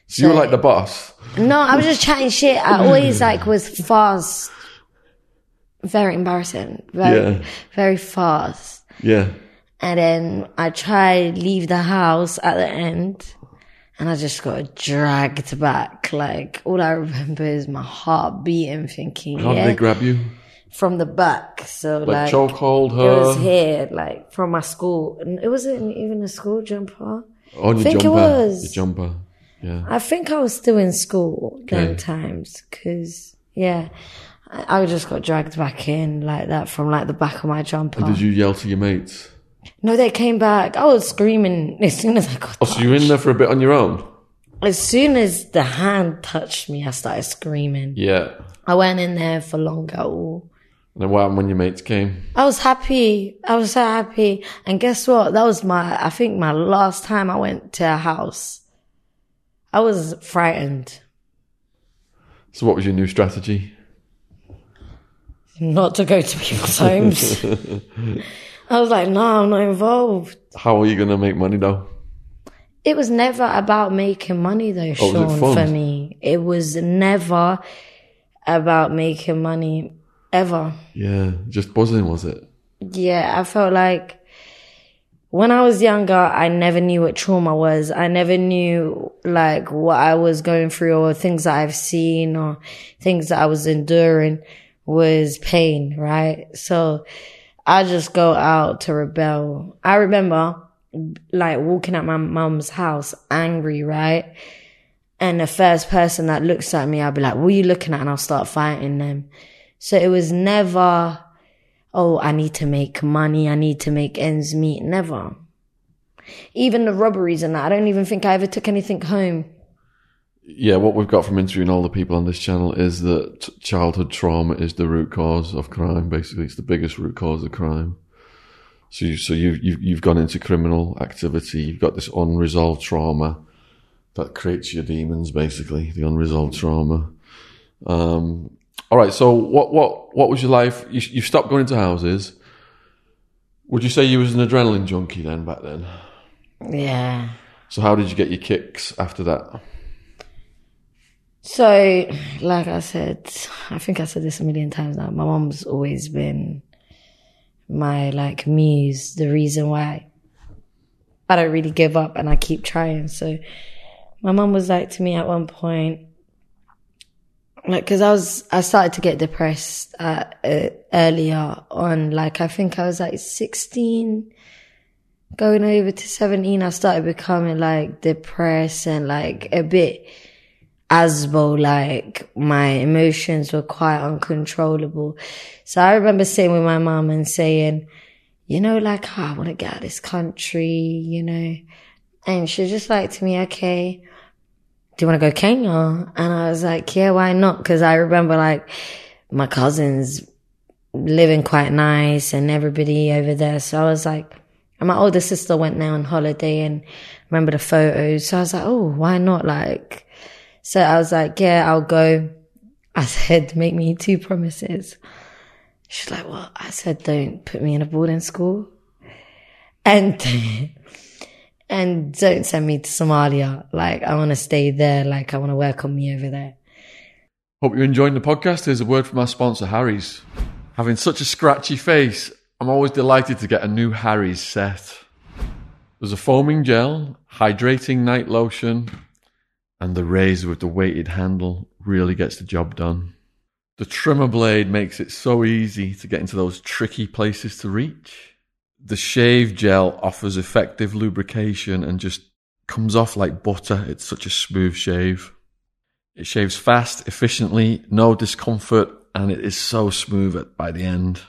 S2: So, you were like the boss.
S1: No, I was just chatting shit. I always like was fast. Very embarrassing. Very,
S2: Yeah.
S1: very fast.
S2: Yeah.
S1: And then I tried leave the house at the end and I just got dragged back. Like all I remember is my heart beating thinking,
S2: How did they grab you?
S1: from the back. So
S2: Like,
S1: like,
S2: chokehold
S1: it was
S2: her
S1: here, like from my school. And it wasn't even a school jumper.
S2: on your
S1: think it
S2: jumper.
S1: was.
S2: Your jumper. Yeah.
S1: I think I was still in school
S2: Okay.
S1: them times because yeah, I, I just got dragged back in like that from like the back of my jumper.
S2: Did you yell to your mates?
S1: No, they came back. I was screaming as soon as I got.
S2: Oh, so you were in there for a bit on your own?
S1: As soon as the hand touched me, I started screaming.
S2: Yeah.
S1: I went in there for longer. Ooh.
S2: And then what happened when your mates came?
S1: I was happy. I was so happy. And guess what? That was my, I think my last time I went to a house. I was frightened
S2: So what was your new strategy?
S1: not to go to people's homes. I was like, no, I'm not involved.
S2: How are you going to make money though?
S1: It was never about making money though,
S2: Oh, Shaun,
S1: for me. It was never about making money ever.
S2: Yeah. Just buzzing, was it?
S1: Yeah, I felt like when I was younger, I never knew what trauma was. I never knew like what I was going through or things that I've seen or things that I was enduring was pain, right? So I just go out to rebel. I remember like walking at my mum's house angry, right? And the first person that looks at me, I'll be like, what are you looking at? And I'll start fighting them. So it was never, oh, I need to make money. I need to make ends meet. Never. Even the robberies and that, I don't even think I ever took anything home.
S2: Yeah, what we've got from interviewing all the people on this channel is that childhood trauma is the root cause of crime. Basically, it's the biggest root cause of crime. So, you, so you, you've you've gone into criminal activity. You've got this unresolved trauma that creates your demons. Basically, the unresolved trauma. Um, all right. So, what what what was your life? You you stopped going into houses. Would you say you was an adrenaline junkie then back then?
S1: Yeah.
S2: So, how did you get your kicks after that?
S1: So, like I said, I think I said this a million times now. My mom's always been my like muse, the reason why I don't really give up and I keep trying. So, my mom was like to me at one point, like, cause I was, I started to get depressed uh, earlier on. Like, I think I was like 16, going over to 17. I started becoming like depressed and like a bit Asbo, like my emotions were quite uncontrollable. So I remember sitting with my mum and saying, you know, like, oh, I want to get out of this country, you know. And she was just like to me, okay, do you want to go Kenya? And I was like, yeah, why not? Cause I remember like my cousins living quite nice and everybody over there. So I was like, and my older sister went there on holiday and remember the photos. So I was like, oh, why not? Like, so I was like, yeah, I'll go. I said, make me two promises. She's like, well, I said, don't put me in a boarding school. And, and don't send me to Somalia. Like, I want to stay there. Like, I want to work on me over there.
S2: Hope you're enjoying the podcast. Here's a word from our sponsor, Harry's. Having such a scratchy face, I'm always delighted to get a new Harry's set. There's a foaming gel, hydrating night lotion, and the razor with the weighted handle really gets the job done. The trimmer blade makes it so easy to get into those tricky places to reach. The shave gel offers effective lubrication and just comes off like butter. It's such a smooth shave. It shaves fast, efficiently, no discomfort, and it is so smooth by the end.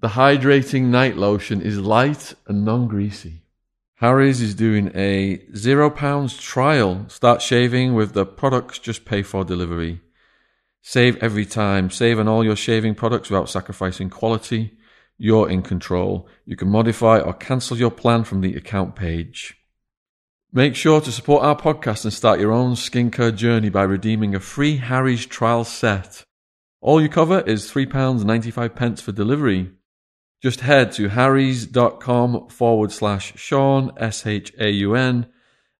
S2: The hydrating night lotion is light and non greasy. Harry's is doing a zero pounds trial. Start shaving with the products, just pay for delivery. Save every time. Save on all your shaving products without sacrificing quality. You're in control. You can modify or cancel your plan from the account page. Make sure to support our podcast and start your own skincare journey by redeeming a free Harry's trial set. All you cover is £3.95 for delivery. Just head to harrys.com forward slash Shaun, S H A U N,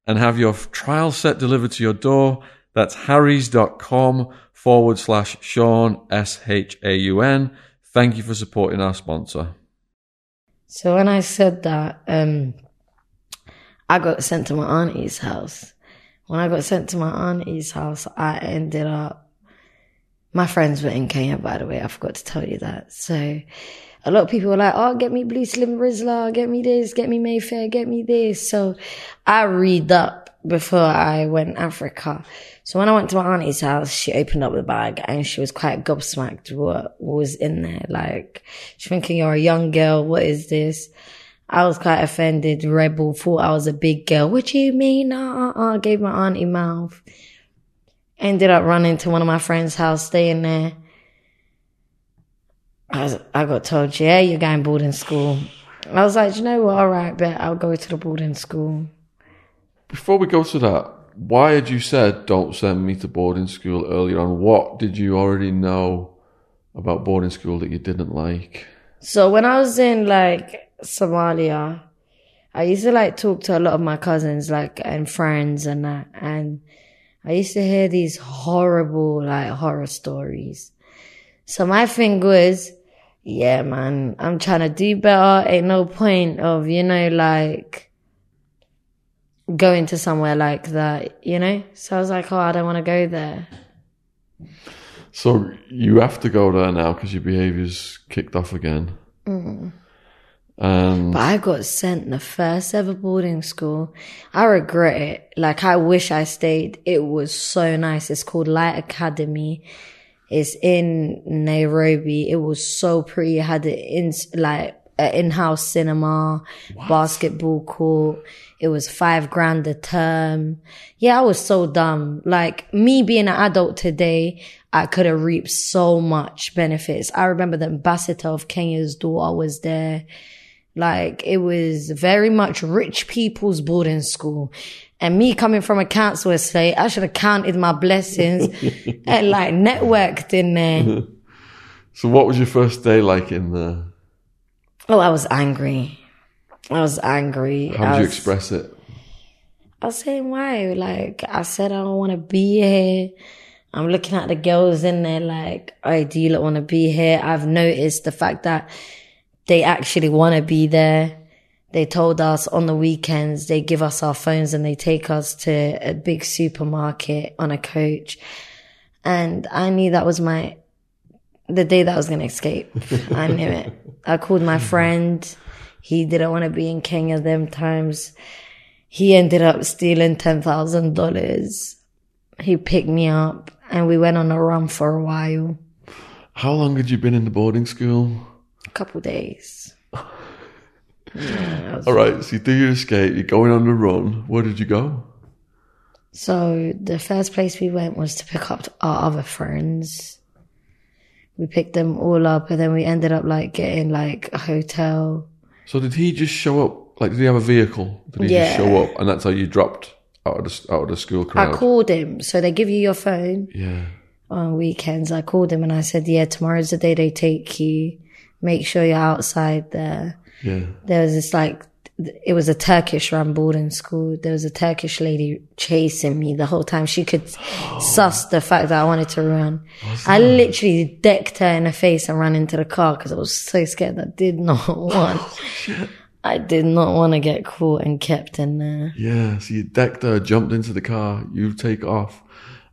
S2: and have your trial set delivered to your door. That's harrys.com forward slash Shaun, S H A U N. Thank you for supporting our sponsor.
S1: So when I said that, um, I got sent to my auntie's house. When I got sent to my auntie's house, I ended up my friends were in Kenya, by the way. I forgot to tell you that. So a lot of people were like, oh, get me Blue Slim Rizla, get me this, get me Mayfair, get me this. So I read up before I went Africa. So when I went to my auntie's house, she opened up the bag and she was quite gobsmacked what was in there. Like, she's thinking, you're a young girl. What is this? I was quite offended, rebel, thought I was a big girl. What do you mean? Uh, uh, uh, gave my auntie mouth. Ended up running to one of my friend's house, staying there. I, was, I got told, yeah, you're going boarding school. I was like, you know what? All right, but I'll go to the boarding school.
S2: Before we go to that, why had you said don't send me to boarding school earlier on? What did you already know about boarding school that you didn't like?
S1: So when I was in like Somalia, I used to like talk to a lot of my cousins, like and friends and that, and I used to hear these horrible, like horror stories. So my thing was, yeah, man, I'm trying to do better. Ain't no point of, you know, like going to somewhere like that, you know? So I was like, oh, I don't want to go there.
S2: So you have to go there now because your behaviour's kicked off again.
S1: Mm.
S2: And
S1: But I got sent the first ever boarding school. I regret it. Like I wish I stayed. It was so nice. It's called Light Academy. It's in Nairobi. It was so pretty. It had an in like an in-house cinema, basketball court. It was five grand a term. Yeah, I was so dumb. Like me being an adult today, I could have reaped so much benefits. I remember the ambassador of Kenya's daughter was there. Like it was very much rich people's boarding school. And me coming from a council estate, I should have counted my blessings and like networked in there.
S2: so, what was your first day like in there?
S1: Oh, I was angry. I was angry.
S2: How
S1: I
S2: did you express it?
S1: I was saying why? Like I said, I don't want to be here. I'm looking at the girls in there like, oh, do you not want to be here? I've noticed the fact that they actually want to be there. They told us on the weekends, they give us our phones and they take us to a big supermarket on a coach. And I knew that was my, the day that I was going to escape. I knew it. I called my friend. He didn't want to be in Kenya them times. He ended up stealing $10,000. He picked me up and we went on a run for a while,
S2: How long had you been in the boarding school?
S1: a couple days. Yeah,
S2: All right, so you do your escape, you're going on the run. Where did you go?
S1: So the first place we went was to pick up our other friends. We picked them all up and then we ended up like getting like a hotel.
S2: So did he just show up? Like, did he have a vehicle? Did he just
S1: Yeah.
S2: show up, and that's how you dropped out of the out of the school crowd?
S1: I called him. So they give you your phone
S2: yeah,
S1: on weekends. I called him and I said, yeah, tomorrow's the day they take you. Make sure you're outside there.
S2: Yeah.
S1: There was this like, it was a Turkish run boarding school. There was a Turkish lady chasing me the whole time. She could suss the fact that I wanted to run. I literally decked her in the face and ran into the car because I was so scared. I did not want, oh, I did not want to get caught and kept in there.
S2: Yeah, so you decked her, jumped into the car, you take off,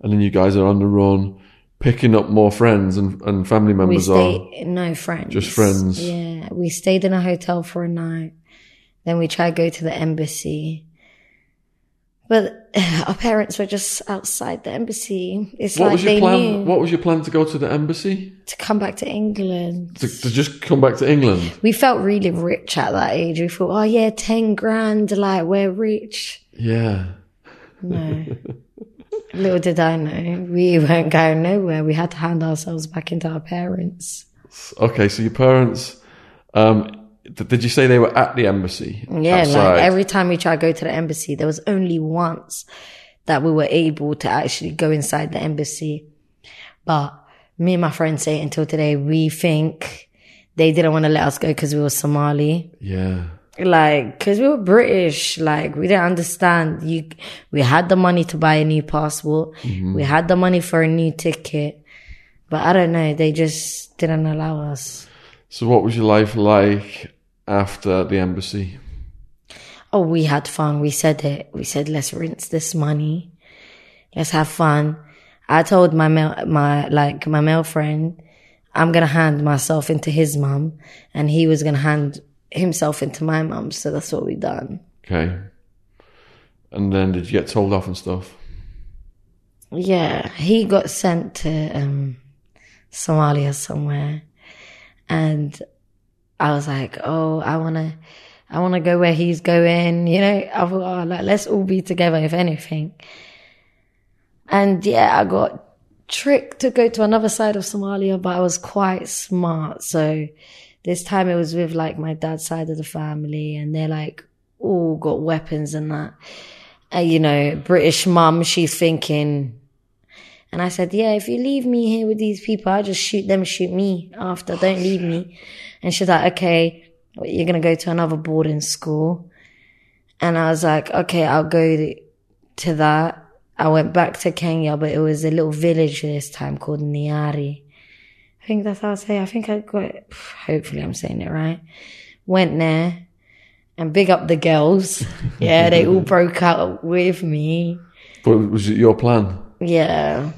S2: and then you guys are on the run, picking up more friends and, and family
S1: We
S2: members. Or
S1: stayed, no friends.
S2: Just friends.
S1: Yeah. We stayed in a hotel for a night. Then we tried to go to the embassy. But our parents were just outside the embassy. It's
S2: what
S1: like
S2: was your
S1: they
S2: plan?
S1: knew
S2: What was your plan to go to the embassy
S1: to come back to England.
S2: to, to just come back to England?
S1: We felt really rich at that age. We thought, oh yeah, 10 grand, like we're rich.
S2: Yeah,
S1: No. Little did I know, we weren't going nowhere. We had to hand ourselves back into our parents.
S2: okay. So your parents, um, th- did you say they were at the embassy?
S1: Yeah,
S2: outside?
S1: like every time we tried to go to the embassy, there was only once that we were able to actually go inside the embassy. But me and my friends say until today, we think they didn't want to let us go because we were Somali.
S2: yeah,
S1: Like, cause we were British. Like, we didn't understand. You, we had the money to buy a new passport. Mm-hmm. We had the money for a new ticket. But I don't know. They just didn't allow us.
S2: So what was your life like after the embassy?
S1: Oh, we had fun. We said it. We said, let's rinse this money. Let's have fun. I told my male, my, like, my male friend, I'm to hand myself into his mum and he was to hand himself into my mum. So that's what we done.
S2: Okay, and then did you get told off and stuff?
S1: Yeah. He got sent to, um, Somalia somewhere and I was like, oh, I want to, I want to go where he's going. You know, I thought, oh, like, let's all be together, if anything. And yeah, I got tricked to go to another side of Somalia, but I was quite smart. So this time it was with like my dad's side of the family and they're like all got weapons and that. And, you know, British mum, she's thinking, and I said, yeah, if you leave me here with these people, I'll just shoot them, shoot me after. Don't leave me. And she's like, okay, you're going to go to another boarding school. And I was like, okay, I'll go to that. I went back to Kenya, but it was a little village this time called Nyari. I think that's how I say. it. I think I got it. Hopefully, I'm saying it right. Went there and big up the girls. Yeah, they all broke out with me.
S2: But was it your plan?
S1: Yeah,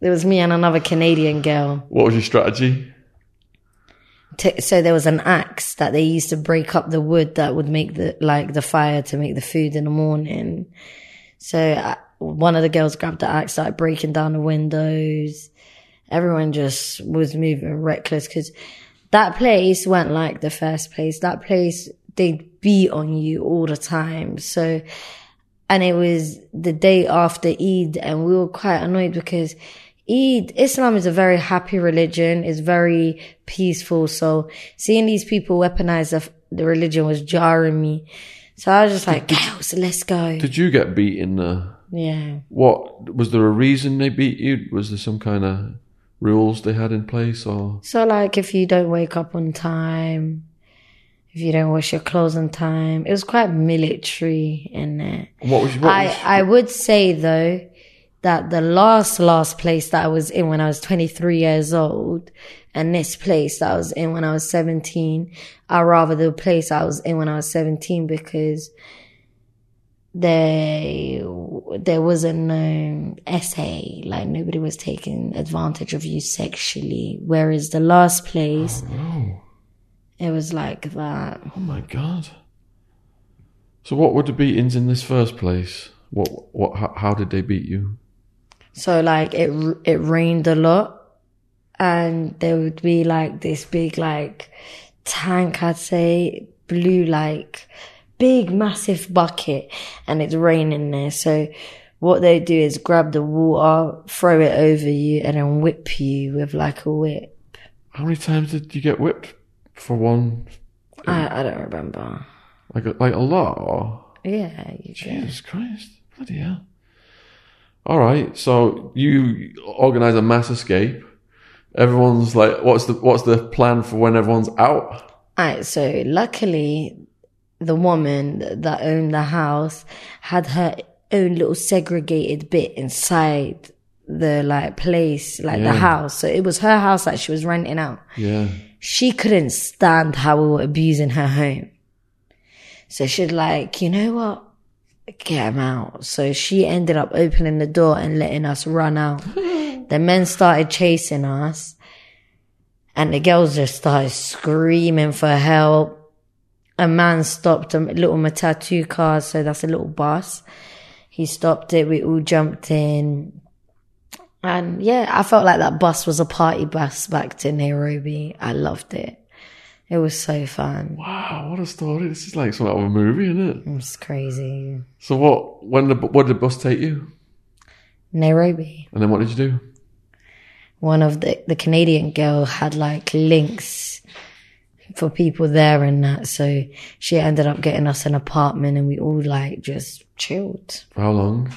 S1: it was me and another Canadian girl.
S2: What was your strategy?
S1: to, so there was an axe that they used to break up the wood that would make the like the fire to make the food in the morning. So I, one of the girls grabbed the axe, started breaking down the windows. Everyone just was moving reckless because that place went like the first place. That place they'd beat on you all the time. So, and it was the day after Eid, and we were quite annoyed because Eid, Islam is a very happy religion. It's very peaceful. So seeing these people weaponize the, the religion was jarring me. So I was just like, girls, let's go.
S2: Did you get beaten there?
S1: Yeah.
S2: What was there a reason they beat you? Was there some kind of rules they had in place, or
S1: So like if you don't wake up on time, if you don't wash your clothes on time, it was quite military in there.
S2: what was? What
S1: I,
S2: was
S1: I would say though that the last, last place that I was in when I was 23 years old and this place that I was in when I was 17, I rather the place I was in when I was 17 because they, there wasn't no essay, like nobody was taking advantage of you sexually. Whereas the last place,
S2: oh,
S1: it was like that.
S2: oh my god! So what were the beatings in this first place? What? What? How, how did they beat you?
S1: So like it it rained a lot, and there would be like this big like tank, I'd say, blue like big massive bucket, and it's raining there. So what they do is grab the water, throw it over you, and then whip you with like a whip.
S2: How many times did you get whipped for one?
S1: I, I don't remember.
S2: Like a, like a lot? Or?
S1: Yeah, you.
S2: Jesus Christ. Bloody hell. All right. So you organize a mass escape. Everyone's like, what's the what's the plan for when everyone's out?
S1: Alright, so luckily, the woman that owned the house had her own little segregated bit inside the like place, like
S2: Yeah.
S1: the house. So it was her house that she was renting out.
S2: Yeah.
S1: She couldn't stand how we were abusing her home. So she'd like, you know what? Get him out. So she ended up opening the door and letting us run out. the men started chasing us and the girls just started screaming for help. A man stopped a little Matatu car, so that's a little bus. He stopped it. We all jumped in. And yeah, I felt like that bus was a party bus back to Nairobi. I loved it. It was so fun.
S2: Wow, what a story! This is like some out of a movie, isn't it?
S1: It's crazy.
S2: So what? When the where did the bus take you?
S1: Nairobi.
S2: And then what did you do?
S1: One of the, the Canadian girl had like links for people there and that. So she ended up getting us an apartment and we all like just chilled
S2: For how long?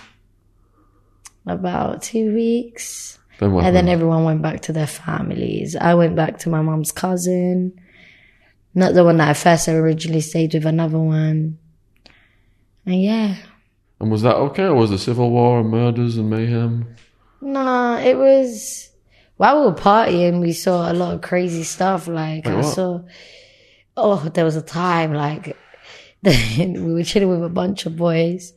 S1: about two weeks.
S2: Then what?
S1: And then everyone went back to their families. I went back to my mom's cousin. Not the one that I first originally stayed with, another one. And yeah.
S2: and was that okay, or was the civil war and murders and mayhem?
S1: Nah, it was while we were partying, we saw a lot of crazy stuff. Like I
S2: what?
S1: saw, oh, there was a time like we were chilling with a bunch of boys,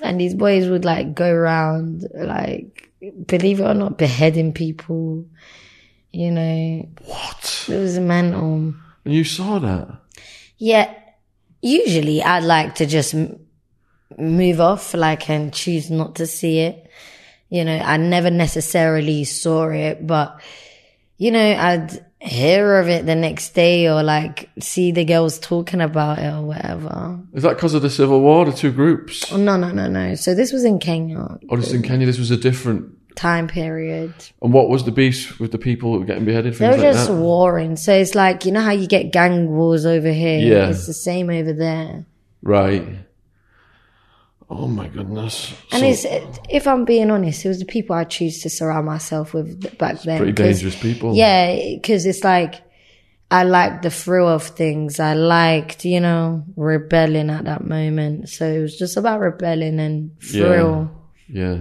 S1: and these boys would like go around like, believe it or not, beheading people. You know,
S2: What?
S1: it was a mental.
S2: And you saw that?
S1: Yeah, usually I'd like to just m- move off, like, and choose not to see it. You know, I never necessarily saw it, but, you know, I'd hear of it the next day or like see the girls talking about it or whatever.
S2: Is that because of the civil war? The two groups?
S1: Oh, no, no, no, no. So this was in Kenya,
S2: Or this in Kenya? This was a different.
S1: time period.
S2: And what was the beef with the people who were getting beheaded?
S1: They were
S2: like
S1: just
S2: that.
S1: warring. So it's like, you know how you get gang wars over here?
S2: Yeah.
S1: It's the same over there.
S2: Right. Oh my goodness.
S1: And
S2: So-
S1: it's, if I'm being honest, it was the people I choose to surround myself with back then.
S2: pretty dangerous people.
S1: Yeah, because it's like I liked the thrill of things. I liked, you know, rebelling at that moment. So it was just about rebelling and thrill.
S2: Yeah.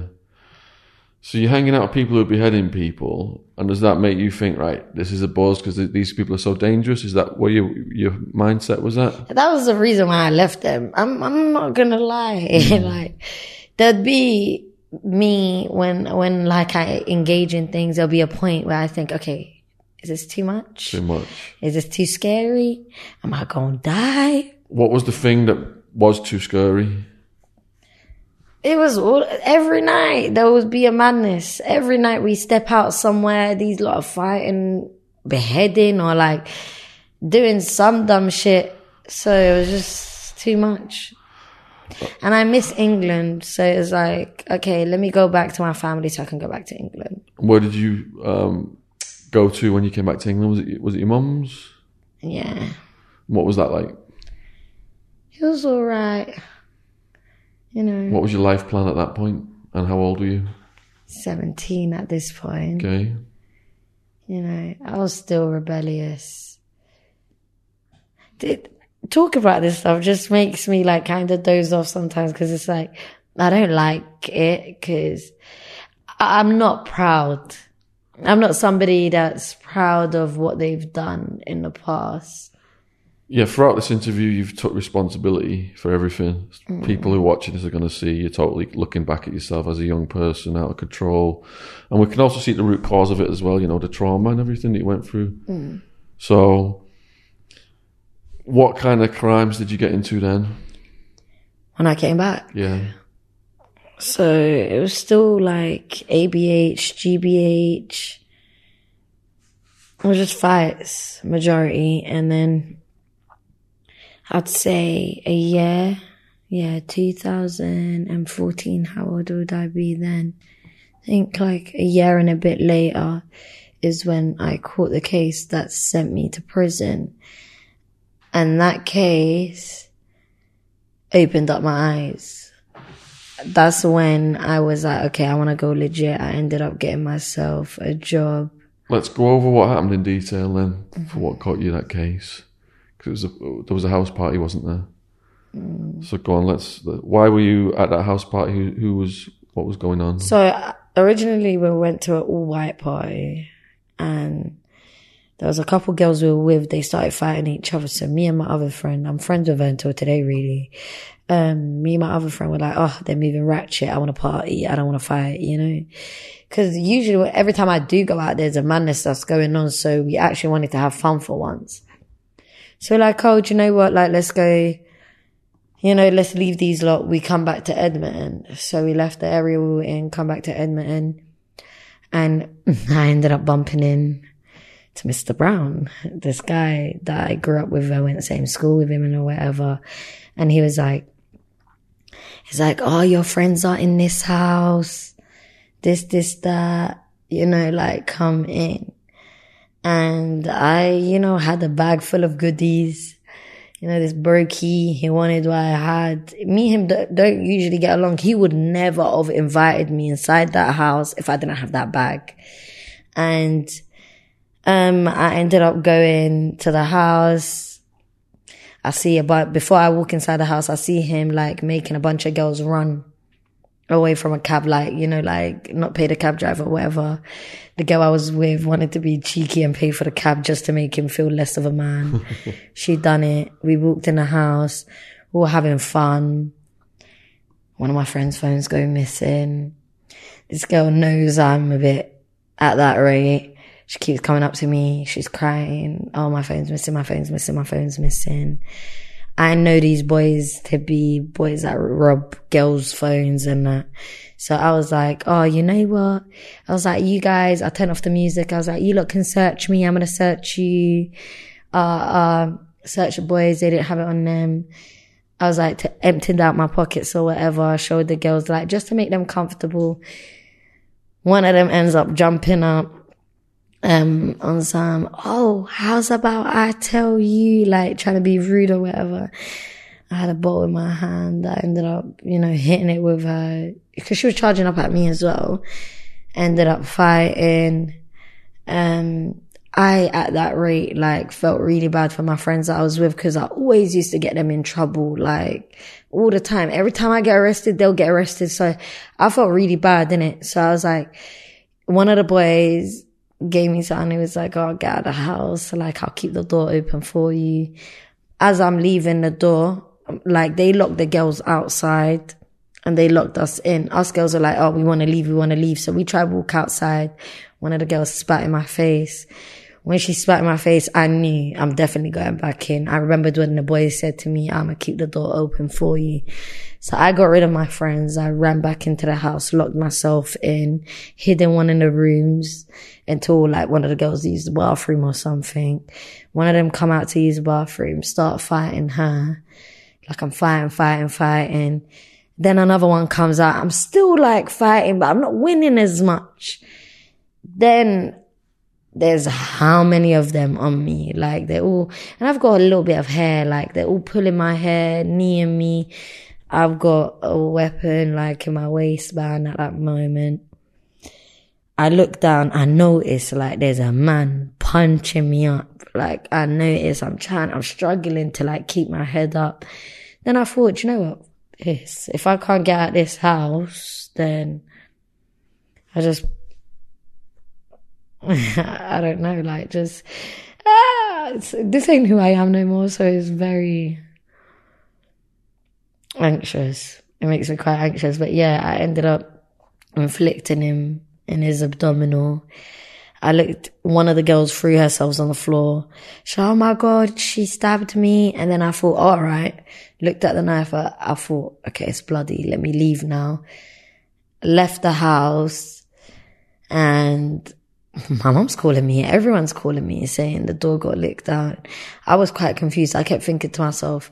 S2: So you're hanging out with people who are beheading people, and does that make you think, right, this is a buzz because these people are so dangerous? Is that where your your mindset was at?
S1: That was the reason why I left them. I'm I'm not gonna lie. Mm. like there'd be me when when like I engage in things, there'll be a point where I think, okay, is this too much?
S2: Too much.
S1: Is this too scary? Am I gonna die?
S2: What was the thing that was too scary?
S1: It was all, every night there would be a madness. Every night we step out somewhere, these lot of fighting, beheading or like doing some dumb shit. So it was just too much. And I miss England. So it's like, okay, let me go back to my family so I can go back to England.
S2: Where did you um, go to when you came back to England? Was it was it your mum's?
S1: Yeah.
S2: What was that like?
S1: It was all right. You know,
S2: What was your life plan at that point? And how old were you?
S1: 17 at this point.
S2: Okay.
S1: You know, I was still rebellious. Did, talk about this stuff just makes me like kind of doze off sometimes because it's like, I don't like it because I'm not proud. I'm not somebody that's proud of what they've done in the past.
S2: Yeah, throughout this interview, you've took responsibility for everything. Mm. People who are watching this are going to see you're totally looking back at yourself as a young person, out of control. And we can also see the root cause of it as well, you know, the trauma and everything that you went through. Mm. So, what kind of crimes did you get into then?
S1: When I came back.
S2: Yeah.
S1: So it was still like ABH, GBH. It was just fights, majority. And then I'd say a year. Yeah, 2014. How old would I be then? I think like a year and a bit later is when I caught the case that sent me to prison. And that case opened up my eyes. That's when I was like, okay, I want to go legit. I ended up getting myself a job.
S2: Let's go over what happened in detail then for what caught you that case. Because there was a house party, wasn't there? Mm. So go on. Let's. Why were you at that house party? Who, who was? What was going on?
S1: So originally we went to an all white party, and there was a couple girls we were with. They started fighting each other. So me and my other friend, I'm friends with her until today, really. Um, me and my other friend were like, "Oh, they're moving ratchet. I want to party. I don't want to fight," you know. Because usually, every time I do go out, there's a madness that's going on. So we actually wanted to have fun for once. So like, oh, do you know what? Like, let's go you know, let's leave these lot. We come back to Edmonton. So we left the area we were in, come back to Edmonton. And I ended up bumping in to Mr. Brown, this guy that I grew up with. I went the same school with him and or whatever. And he was like, he's like, oh, your friends are in this house. This, this, that, you know, like come in. And I, you know, had a bag full of goodies you know, this brokey. He wanted what I had. Me and him don't usually get along. He would never have invited me inside that house if I didn't have that bag. And, um, I ended up going to the house. I see about, before I walk inside the house, I see him like making a bunch of girls run away from a cab, like, you know, like not pay the cab driver, whatever. The girl I was with wanted to be cheeky and pay for the cab just to make him feel less of a man. She'd done it. We walked in the house. We were having fun. One of my friend's phones go missing. This girl knows I'm a bit at that rate. She keeps coming up to me. She's crying. Oh, my phone's missing. My phone's missing. My phone's missing. I know these boys to be boys that rob girls' phones and that. So I was like, oh, you know what? I was like, you guys, I turned off the music. I was like, you lot can search me. I'm going to search you. Uh, uh, search the boys. They didn't have it on them. I was like, to emptied out my pockets or whatever. I showed the girls like just to make them comfortable. One of them ends up jumping up um, on some, oh, how's about I tell you, like trying to be rude or whatever. I had a bottle in my hand. I ended up, you know, hitting it with her because she was charging up at me as well. Ended up fighting. Um, I, at that rate, like felt really bad for my friends that I was with because I always used to get them in trouble, like all the time. Every time I get arrested, they'll get arrested. So I felt really bad, in it. So I was like, one of the boys, gave me something. He was like, oh, get out of the house. Like, I'll keep the door open for you. As I'm leaving the door, um, like they locked the girls outside and they locked us in. Us girls are like, oh, we want to leave. We want to leave. So we try to walk outside. One of the girls spat in my face. When she spat in my face, I knew I'm definitely going back in. I remembered when the boys said to me, I'm going to keep the door open for you. So I got rid of my friends. I ran back into the house, locked myself in, hid in one of the rooms until like one of the girls used the bathroom or something. One of them come out to use the bathroom, start fighting her. Like I'm fighting, fighting, fighting. Then another one comes out. I'm still like fighting, but I'm not winning as much. Then there's how many of them on me? Like they're all, and I've got a little bit of hair, like they're all pulling my hair, kneeing me. I've got a weapon like in my waistband at that moment. I look down, I notice like there's a man punching me up. Like I notice I'm trying, I'm struggling to like keep my head up. Then I thought, you know what? If I can't get out of this house, then I just, I don't know, like just, ah, this ain't who I am no more. So it's very anxious. It makes me quite anxious. But yeah, I ended up inflicting him in his abdominal. I looked, one of the girls threw herself on the floor. She, oh my God, she stabbed me. And then I thought, all right. Looked at the knife. I, I thought, okay, it's bloody. Let me leave now. Left the house and my mom's calling me. Everyone's calling me saying the door got licked out. I was quite confused. I kept thinking to myself,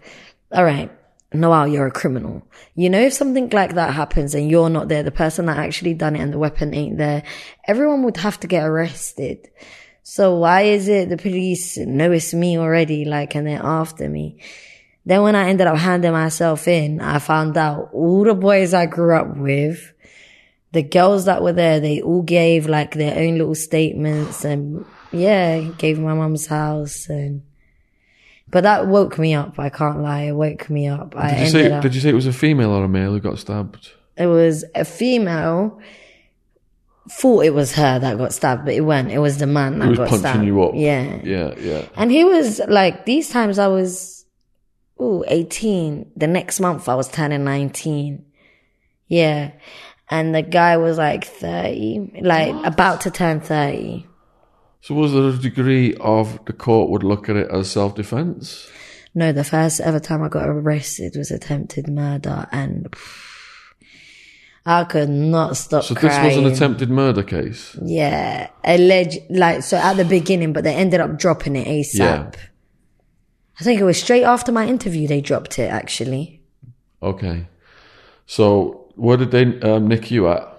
S1: all right, Noel, you're a criminal. You know, if something like that happens and you're not there, the person that actually done it and the weapon ain't there, everyone would have to get arrested. So why is it the police know it's me already, like, and they're after me? Then when I ended up handing myself in, I found out all the boys I grew up with, the girls that were there, they all gave like their own little statements and yeah, gave my mum's house and but that woke me up. I can't lie. It woke me up. I
S2: Did you,
S1: ended
S2: say,
S1: up.
S2: did you say it was a female or a male who got stabbed?
S1: it was a female. Thought it was her that got stabbed, but it wasn't. It was the man that got
S2: punching
S1: stabbed.
S2: you up?
S1: Yeah.
S2: Yeah, yeah.
S1: And he was like, these times I was, ooh, 18. The next month I was turning 19. Yeah. And the guy was like 30, like about to turn 30.
S2: So was there a degree of the court would look at it as self-defense?
S1: No, the first ever time I got arrested was attempted murder and I could not stop
S2: So this was an attempted murder case?
S1: Yeah. Alleged, like, so at the beginning, but they ended up dropping it ASAP.
S2: Yeah.
S1: I think it was straight after my interview they dropped it, actually.
S2: Okay. So where did they um, nick you at?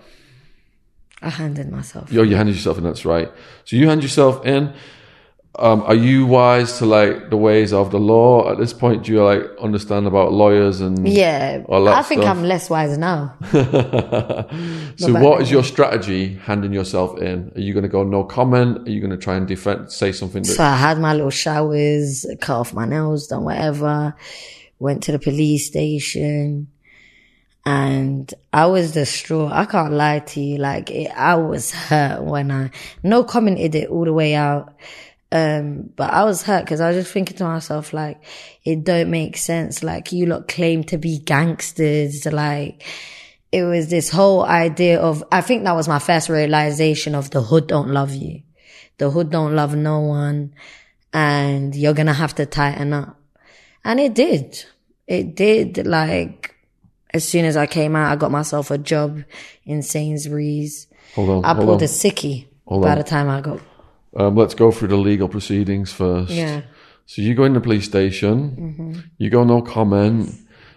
S1: I handed myself.
S2: Oh, you handed yourself in, that's right. So you hand yourself in. Um, are you wise to like the ways of the law at this point? Do you like understand about lawyers and
S1: Yeah. I think
S2: stuff?
S1: I'm less wise now.
S2: so what your strategy handing yourself in? Are you going to go no comment? Are you going to try and defend, say something that
S1: So I had my little showers, cut off my nails, done whatever, went to the police station. And I was distraught. I can't lie to you. Like it, I was hurt when I, no commented it all the way out. Um, but I was hurt because I was just thinking to myself, like, it don't make sense. Like, you lot claim to be gangsters. Like, it was this whole idea of, I think that was my first realization of the hood don't love you. The hood don't love no one and you're going to have to tighten up. And it did. It did. Like, as soon as I came out, I got myself a job in Sainsbury's.
S2: hold on,
S1: I
S2: hold
S1: pulled
S2: on.
S1: a sickie
S2: Hold
S1: by
S2: on.
S1: the time I got,
S2: Um, let's go through the legal proceedings first.
S1: yeah.
S2: So you go in the police station. You go no comment.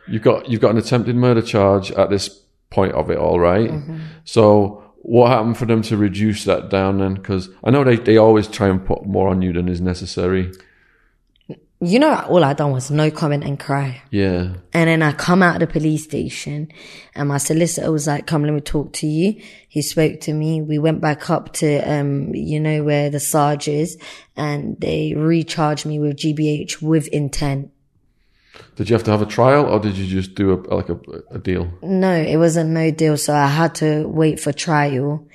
S2: You've got you've got an attempted murder charge at this point of it, all right? So what happened for them to reduce that down then? Because I know they, they always try and put more on you than is necessary.
S1: You know, all I done was no comment and cry.
S2: Yeah.
S1: And then I come out of the police station and my solicitor was like, come, let me talk to you. He spoke to me. We went back up to, um, you know, where the Sarge is and they recharged me with GBH with intent.
S2: Did you have to have a trial or did you just do a like a, a deal?
S1: No, it wasn't no deal. So I had to wait for trial.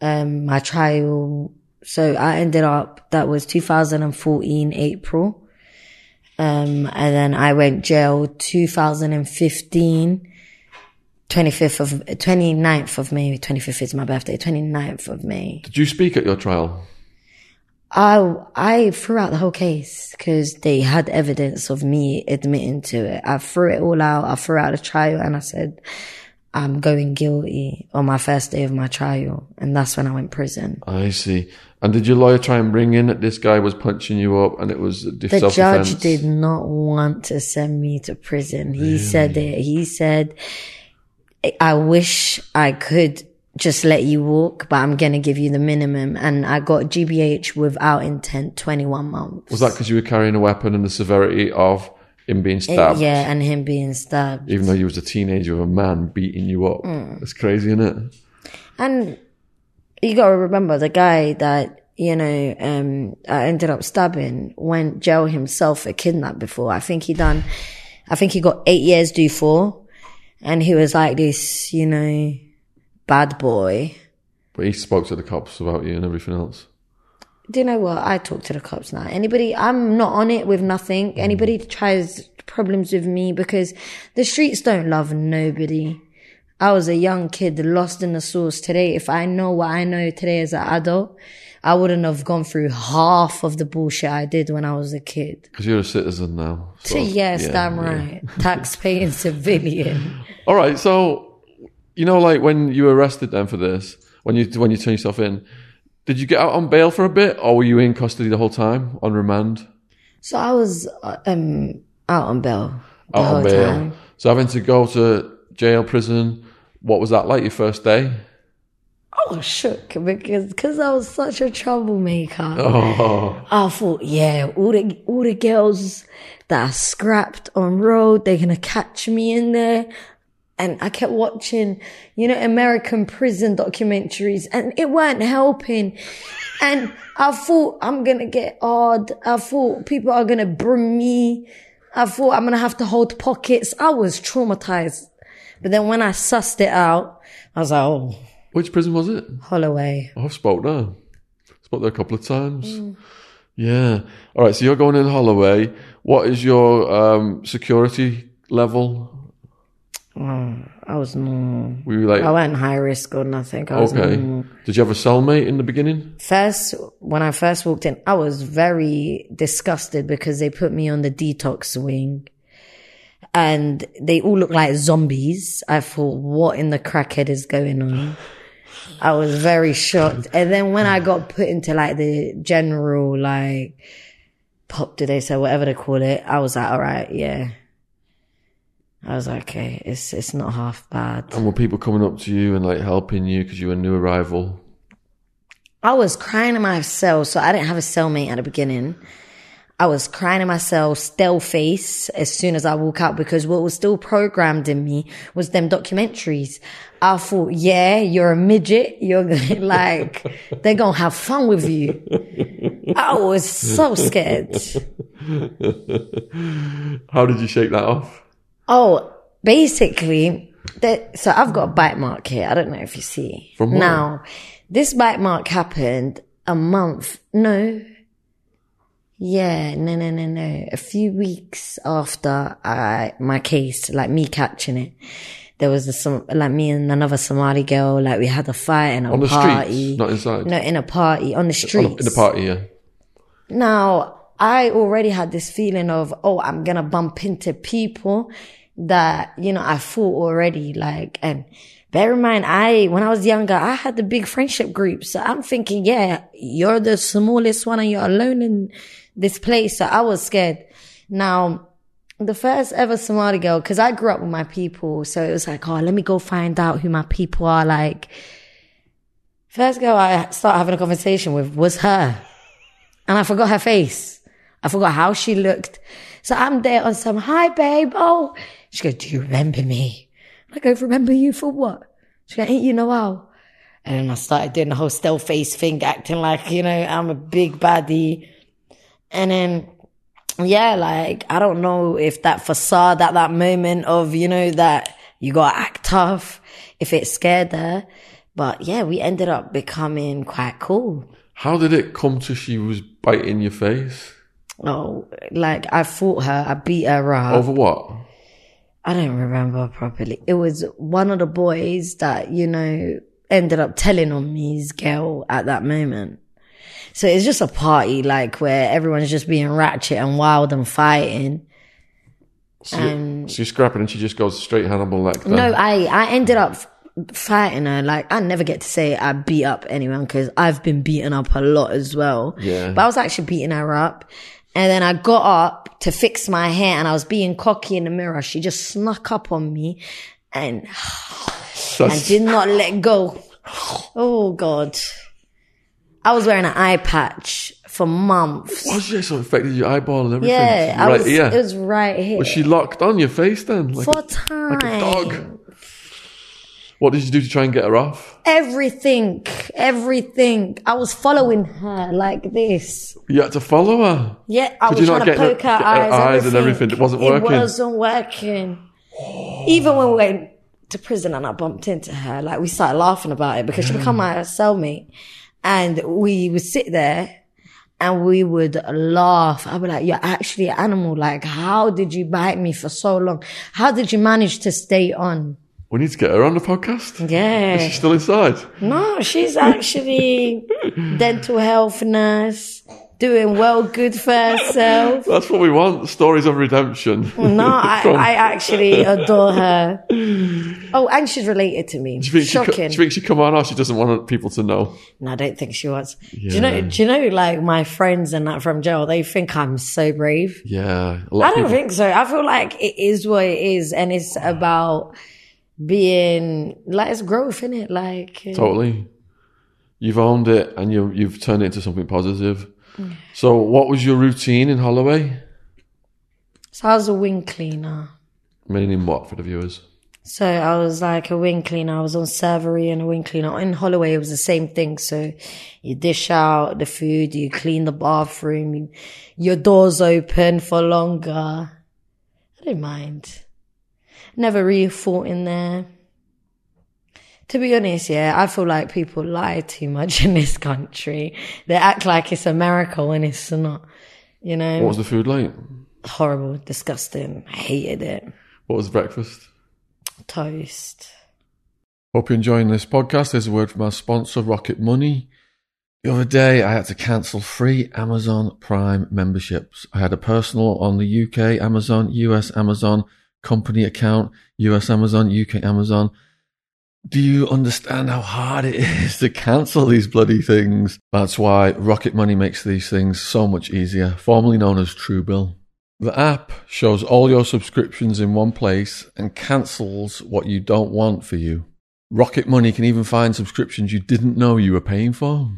S1: Um, my trial. So I ended up, that was 2014 April. Um, and then I went jail 2015, 25th of, 29th of May, 25th is my birthday, 29th of May.
S2: Did you speak at your trial?
S1: I, I threw out the whole case because they had evidence of me admitting to it. I threw it all out. I threw out the trial and I said, I'm going guilty on my first day of my trial. And that's when I went prison.
S2: I see. And did your lawyer try and bring in that this guy was punching you up and it was
S1: The judge did not want to send me to prison. He said it. He said, I wish I could just let you walk, but I'm going to give you the minimum. And I got GBH without intent, 21 months.
S2: Was that because you were carrying a weapon and the severity of him being
S1: It-
S2: stabbed?
S1: yeah, and him being stabbed.
S2: Even though you was a teenager with a man beating you up.
S1: Mm.
S2: That's crazy, isn't it?
S1: And you gotta remember the guy that, you know, um, I ended up stabbing went jail himself for kidnap before. I think he done, I think he got eight years due for. And he was like this, you know, bad boy.
S2: But he spoke to the cops about you and everything else.
S1: Do you know what? I talk to the cops now. Anybody, I'm not on it with nothing. Anybody tries problems with me because the streets don't love nobody. I was a young kid lost in the sauce today. If I know what I know today as an adult, I wouldn't have gone through half of the bullshit I did when I was a kid.
S2: Because you're a citizen now. so-
S1: yes,
S2: yeah,
S1: damn
S2: yeah.
S1: right. Tax-paying civilian.
S2: All right, so you know, like when you were arrested then for this, when you when you turned yourself in, did you get out on bail for a bit, or were you in custody the whole time on remand?
S1: So I was uh, um out on bail the
S2: Out
S1: whole
S2: on bail.
S1: time.
S2: So having to go to jail, prison, what was that like your first day?
S1: I was shook because cause I was such a troublemaker.
S2: Oh,
S1: I thought, yeah, all the all the girls that are scrapped on road, they're gonna catch me in there. And I kept watching, you know, American prison documentaries and it weren't helping. And I thought I'm gonna get odd. I thought people are gonna bring me. I thought I'm gonna have to hold pockets. I was traumatized. But then when I sussed it out, I was like, oh,
S2: which prison was it?
S1: Holloway.
S2: Oh, I've spoke there. Spoke there a couple of times. Yeah. All right. So you're going in Holloway. What is your um, security level?
S1: I was normal.
S2: Were you like
S1: I wasn't high risk or nothing. I was
S2: okay? Did you have a cellmate in the beginning?
S1: First, when I first walked in, I was very disgusted because they put me on the detox wing. And they all look like zombies. I thought, what in the crackhead is going on? I was very shocked. And then when I got put into like the general, like, pop, do they say, whatever they call it, I was like, all right, yeah. I was like, okay, it's, it's not half bad.
S2: And were people coming up to you and like helping you because you were a new arrival?
S1: I was crying in my cell, so I didn't have a cellmate at the beginning. I was crying in my cell, still face as soon as I woke up because what was still programmed in me was them documentaries. I thought, yeah, you're a midget. You're gonna, like, they're gonna have fun with you. I was so scared.
S2: How did you shake that off?
S1: Oh, basically, that, so I've got a bite mark here. I don't know if you see.
S2: From
S1: now, this bite mark happened a month, no. Yeah, no, no, no, no. A few weeks after I, my case, like me catching it, there was a, some, like me and another Somali girl, like we had a fight in a
S2: On the
S1: party.
S2: streets, not inside.
S1: No, in a party, on the
S2: street.
S1: streets.
S2: in the party, yeah.
S1: Now, I already had this feeling of, oh, I'm gonna bump into people that, you know, I thought already, like, and bear in mind, I, when I was younger, I had the big friendship group. So I'm thinking, yeah, you're the smallest one and you're alone in this place. So I was scared. Now, the first ever Somali girl, cause I grew up with my people. So it was like, oh, let me go find out who my people are. Like, first girl I started having a conversation with was her and I forgot her face. I forgot how she looked. So I'm there on some, hi babe. Oh, she goes, do you remember me? I go, remember you for what? She goes, ain't you know how? And then I started doing the whole still face thing, acting like, you know, I'm a big baddie. And then, yeah, like, I don't know if that facade at that moment of, you know, that you gotta act tough, if it scared her. But yeah, we ended up becoming quite cool.
S2: How did it come to she was biting your face?
S1: Oh, like I fought her, I beat her up.
S2: Over what?
S1: I don't remember properly. It was one of the boys that, you know, ended up telling on me's girl at that moment. So it's just a party, like where everyone's just being ratchet and wild and fighting.
S2: So, so you're scrapping and she just goes straight Hannibal Lecter.
S1: No, I, I ended up fighting her. Like I never get to say I beat up anyone because I've been beaten up a lot as well.
S2: Yeah.
S1: But I was actually beating her up. And then I got up to fix my hair and I was being cocky in the mirror. She just snuck up on me and, and
S2: That's-
S1: did not let go. Oh God. I was wearing an eye patch for months.
S2: was it so affected your eyeball and everything?
S1: Yeah, I was,
S2: here.
S1: it was right here.
S2: was she locked on your face then? Like,
S1: for
S2: a,
S1: time.
S2: like a dog. What did you do to try and get her off?
S1: Everything, everything. I was following her like this.
S2: You had to follow her.
S1: Yeah, I
S2: Could
S1: was trying to
S2: get her-
S1: poke her,
S2: get her
S1: eyes,
S2: eyes and everything? It wasn't working?
S1: It wasn't working. Even when we went to prison and I bumped into her, like we started laughing about it because she became my cellmate, and we would sit there and we would laugh. I'd be like, "You're actually an animal. Like, how did you bite me for so long? How did you manage to stay on?"
S2: We need to get her on the podcast.
S1: Yeah.
S2: Is she still inside?
S1: No, she's actually dental health nurse, doing well, good for herself.
S2: That's what we want. Stories of redemption.
S1: No, I, I actually adore her. Oh, and she's related to me.
S2: do you think she,
S1: Shocking.
S2: do you think she come on or she doesn't want people to know?
S1: no, I don't think she was. Do you know? Do you know? Like my friends and that from jail, they think I'm so brave.
S2: Yeah. A lot
S1: I don't
S2: people-
S1: think so. I feel like it is what it is, and it's about being like it's growth in it. Like uh,
S2: Totally. You've owned it and you, you've turned it into something positive. So, what was your routine in Holloway?
S1: so I was a wing cleaner.
S2: Meaning what for the viewers?
S1: So I was like a wing cleaner. I was on servery and a wing cleaner. In Holloway, it was the same thing. So you dish out the food, you clean the bathroom, you, your doors open for longer. I don't mind. Never really fought in there. To be honest, yeah, I feel like people lie too much in this country. They act like it's America when it's not. You know,
S2: What was the food like?
S1: horrible, disgusting. I hated it.
S2: What was breakfast?
S1: Toast.
S2: Hope you're enjoying this podcast. There's a word from our sponsor, Rocket Money. The other day, I had to cancel three Amazon Prime memberships. I had a personal on the UK Amazon, US Amazon, company account, US Amazon, UK Amazon. Do you understand how hard it is to cancel these bloody things? That's why Rocket Money makes these things so much easier, formerly known as Truebill. The app shows all your subscriptions in one place and cancels what you don't want for you. Rocket Money can even find subscriptions you didn't know you were paying for.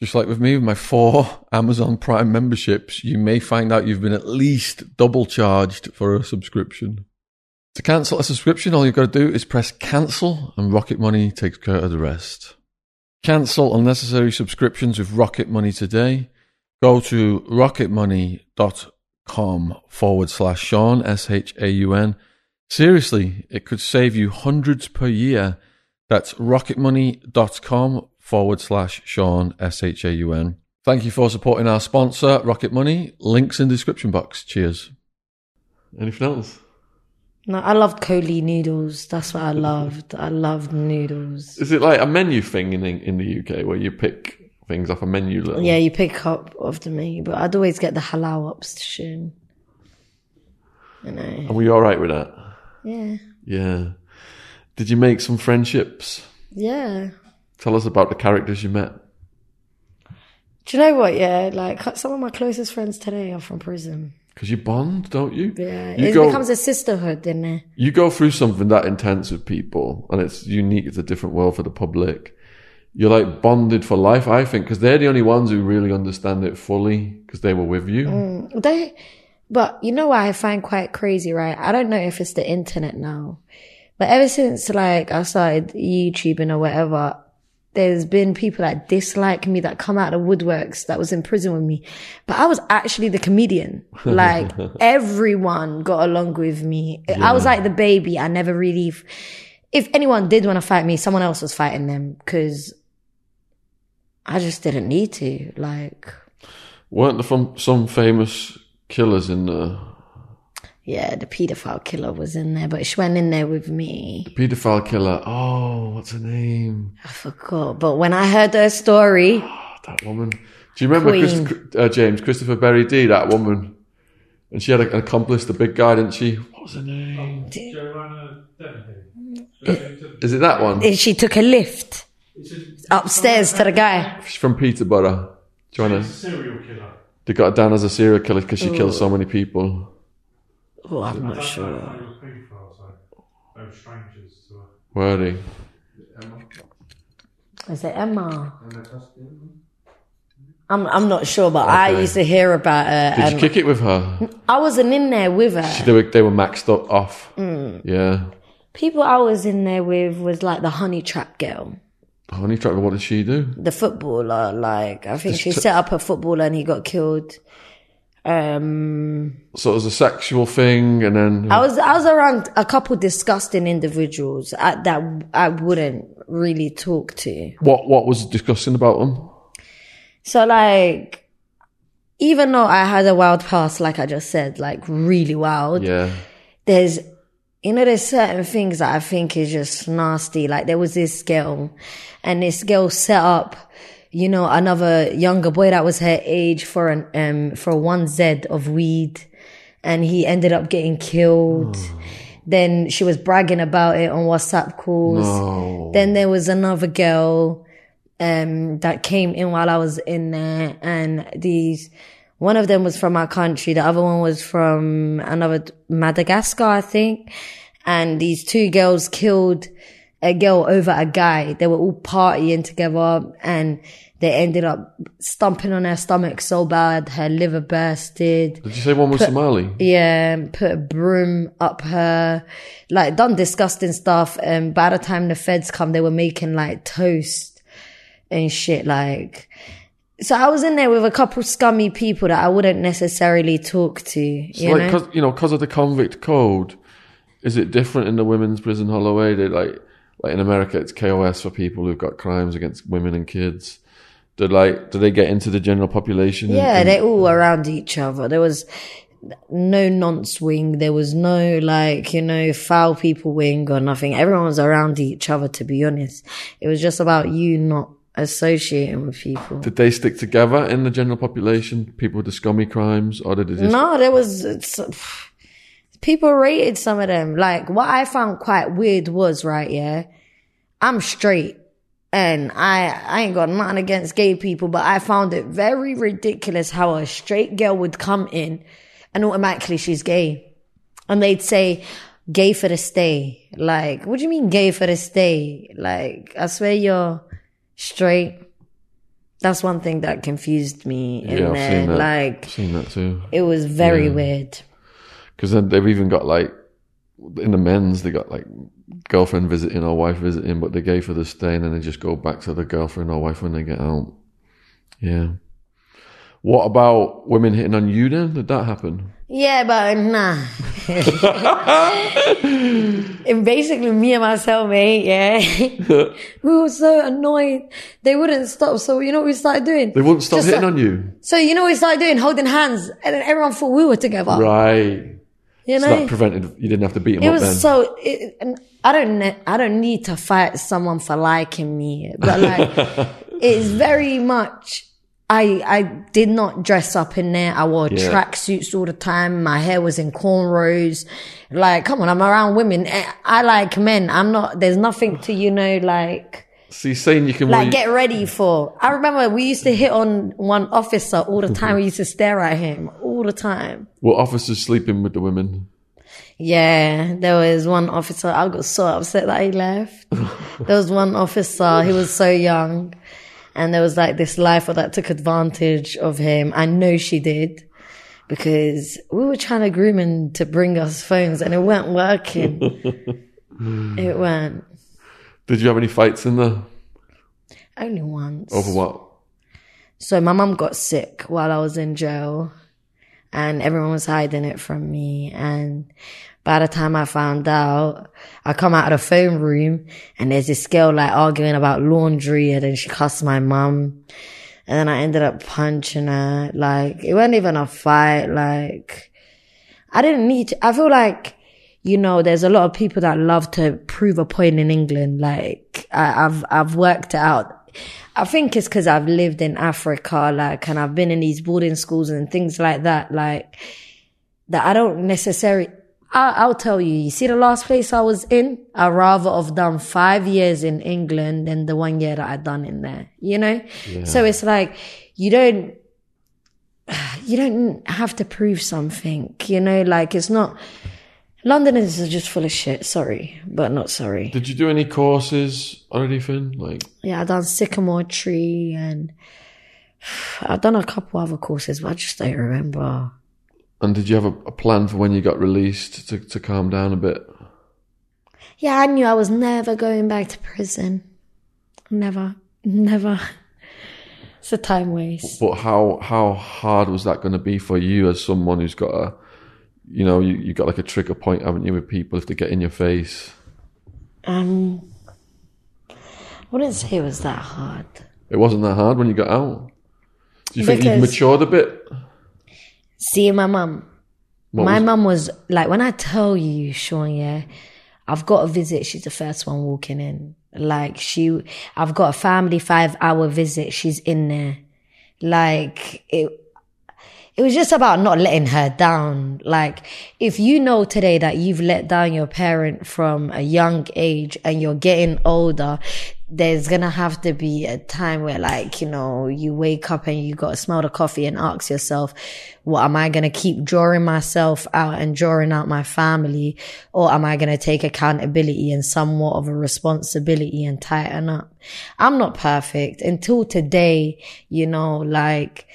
S2: Just like with me, with my four Amazon Prime memberships, you may find out you've been at least double charged for a subscription. To cancel a subscription, all you've got to do is press cancel and Rocket Money takes care of the rest. Cancel unnecessary subscriptions with Rocket Money today. Go to rocketmoney.com forward slash Shaun, S H A U N. Seriously, it could save you hundreds per year. That's rocketmoney.com forward slash Shaun, S H A U N. Thank you for supporting our sponsor, Rocket Money. Links in the description box. Cheers. Anything else?
S1: No, I loved Coley noodles. That's what I loved. I loved noodles.
S2: Is it like a menu thing in in the UK where you pick things off a menu? Little?
S1: Yeah, you pick up off the menu, but I'd always get the halal option. You know.
S2: And were you all right with that?
S1: Yeah.
S2: Yeah. Did you make some friendships?
S1: Yeah.
S2: Tell us about the characters you met.
S1: Do you know what? Yeah, like some of my closest friends today are from prison.
S2: Because you bond, don't you?
S1: Yeah,
S2: You
S1: it
S2: go-
S1: becomes a sisterhood, isn't it?
S2: You go through something that intense with people, and it's unique. It's a different world for the public. You're like bonded for life, I think, because they're the only ones who really understand it fully because they were with you.
S1: Mm. They, but you know what I find quite crazy, right? I don't know if it's the internet now, but ever since like I started YouTubing or whatever, there's been people that dislike me that come out of the woodworks that was in prison with me, but I was actually the comedian. Like everyone got along with me. I was like the baby. I never really, if anyone did want to fight me, someone else was fighting them because I just didn't need to. Like,
S2: Weren't there from some famous killers in the
S1: Yeah, the paedophile killer was in there, but she went in there with me.
S2: The paedophile killer? Oh, what's her name?
S1: I forgot. But when I heard her story,
S2: Oh, that woman. Do you remember
S1: Queen.
S2: Chris, uh, James Christopher Berry D? That woman, and she had an accomplice, the big guy, didn't she? What was her name?
S3: Joanna Dennehy.
S2: Is it that one?
S1: she took a lift upstairs to the guy.
S2: She's from Peterborough. Joanna.
S3: serial killer.
S2: They got her down as a serial killer because she killed so many people.
S1: Oh, I'm not
S3: That's
S1: sure.
S3: like they were. They were strangers to her.
S2: Were they?
S1: Is it Emma? I'm I'm not sure, but I
S2: Okay.
S1: used to hear about her.
S2: Did you
S1: and
S2: kick it with her?
S1: I wasn't in there with her.
S2: They were they were maxed up off.
S1: Mm.
S2: Yeah.
S1: People I was in there with was like the honey trap girl,
S2: Honey Trapper, what did she do?
S1: the footballer. Like I think she
S2: t-
S1: set up a footballer and he got killed. Um,
S2: So it was a sexual thing, and then
S1: I was I was around a couple disgusting individuals I, that I wouldn't really talk to.
S2: what what was disgusting about them?
S1: So like, even though I had a wild past, like I just said, like really wild,
S2: Yeah.
S1: there's, you know, there's certain things that I think is just nasty. Like there was this girl and this girl set up, you know, another younger boy that was her age for an um for one Z of weed, and he ended up getting killed. Then she was bragging about it on WhatsApp calls.
S2: No.
S1: Then there was another girl um that came in while I was in there and these one of them was from our country, the other one was from another Madagascar, I think. And these two girls killed a girl over a guy. They were all partying together and they ended up stomping on her stomach so bad her liver bursted.
S2: Did you say one was Somali?
S1: Yeah, put a broom up her, like done disgusting stuff. And by the time the feds come, they were making like toast and shit. Like, so I was in there with a couple scummy people that I wouldn't necessarily talk to. You
S2: So like,
S1: know?
S2: cause, you know, because of the convict code, is it different in the women's prison Holloway? They like, like in America, it's KOS for people who've got crimes against women and kids. Do like, do they get into the general population?
S1: Yeah,
S2: and-
S1: they all around each other. There was no nonce wing. There was no like, you know, foul people wing or nothing. Everyone was around each other, to be honest. It was just about you not associating with people.
S2: Did they stick together in the general population? People with the scummy crimes, or did they just?
S1: No, there was it's, people rated some of them. Like what I found quite weird was right, yeah. I'm straight and I I ain't got nothing against gay people, but I found it very ridiculous how a straight girl would come in and automatically she's gay. And they'd say gay for the stay. Like, what do you mean gay for the stay? Like, I swear you're straight. That's one thing that confused me in
S2: Yeah, I've
S1: there.
S2: seen that.
S1: Like
S2: I've seen that too.
S1: it was very
S2: Yeah.
S1: weird.
S2: Because then they've even got like in the men's, they got like girlfriend visiting or wife visiting, but they're gay for the stay, and then they just go back to the girlfriend or wife when they get out. Yeah. What about women hitting on you? Then did that happen?
S1: Yeah, but nah. and basically, me and my cellmate, yeah, we were so annoyed. They wouldn't stop. So you know what we started doing?
S2: They wouldn't stop
S1: Just uh,
S2: hitting
S1: like-
S2: on you,
S1: So you know what we started doing? Holding hands, and then everyone thought we were together.
S2: right?
S1: You
S2: So
S1: know,
S2: that prevented you didn't have to beat them
S1: it
S2: up
S1: was
S2: then.
S1: so. It, and I don't. Ne- I don't need to fight someone for liking me, but like, it's very much. I I did not dress up in there. I wore
S2: Yeah.
S1: tracksuits all the time. My hair was in cornrows. Like, come on, I'm around women. Eh, I like men. I'm not. There's nothing to you know like
S2: See, saying you can
S1: like get ready for. I remember we used to hit on one officer all the time. We used to stare at him all the time.
S2: were officers sleeping with the women.
S1: Yeah, there was one officer. I got so upset that he left. there was one officer. He was so young, and there was like this lifer that took advantage of him. I know she did because we were trying to groom him to bring us phones, and it weren't working. it weren't.
S2: Did you have any fights in there
S1: Only once.
S2: over what?
S1: So my mum got sick while I was in jail and everyone was hiding it from me. And by the time I found out, I come out of the phone room and there's this girl like arguing about laundry and then she cussed my mum. And then I ended up punching her. Like, it wasn't even a fight. Like, I didn't need to. I feel like, you know, there's a lot of people that love to prove a point in England. Like, I, I've, I've worked it out. I think it's because I've lived in Africa, like, and I've been in these boarding schools and things like that, like, that I don't necessarily, I, I'll tell you, you see the last place I was in? I'd rather have done five years in England than the one year that I'd done in there, you know? So it's like, you don't, you don't have to prove something, you know, like it's not, Londoners are just full of shit, sorry, but not sorry.
S2: Did you do any courses or anything? Like,
S1: Yeah, I've done Sycamore Tree and I've done a couple other courses, but I just don't remember.
S2: and did you have a, a plan for when you got released to, to calm down a bit?
S1: Yeah, I knew I was never going back to prison. Never, never. It's a time waste.
S2: But how how hard was that going to be for you as someone who's got a, you know, you you got like a trigger point, haven't you, with people if they get in your face?
S1: Um, I wouldn't say it was that hard.
S2: It wasn't that hard when you got out. Do you think you've matured a bit?
S1: See, my mum. My
S2: was-
S1: mum was like, when I tell you, Shaun, yeah, I've got a visit. She's the first one walking in. Like she, I've got a family five hour visit. She's in there. Like it, it was just about not letting her down. Like, if you know today that you've let down your parent from a young age and you're getting older, there's gonna have to be a time where like, you know, you wake up and you gotta smell the coffee and ask yourself, what am I gonna keep drawing myself out and drawing out my family? Or am I gonna take accountability and somewhat of a responsibility and tighten up? I'm not perfect until today, you know, like,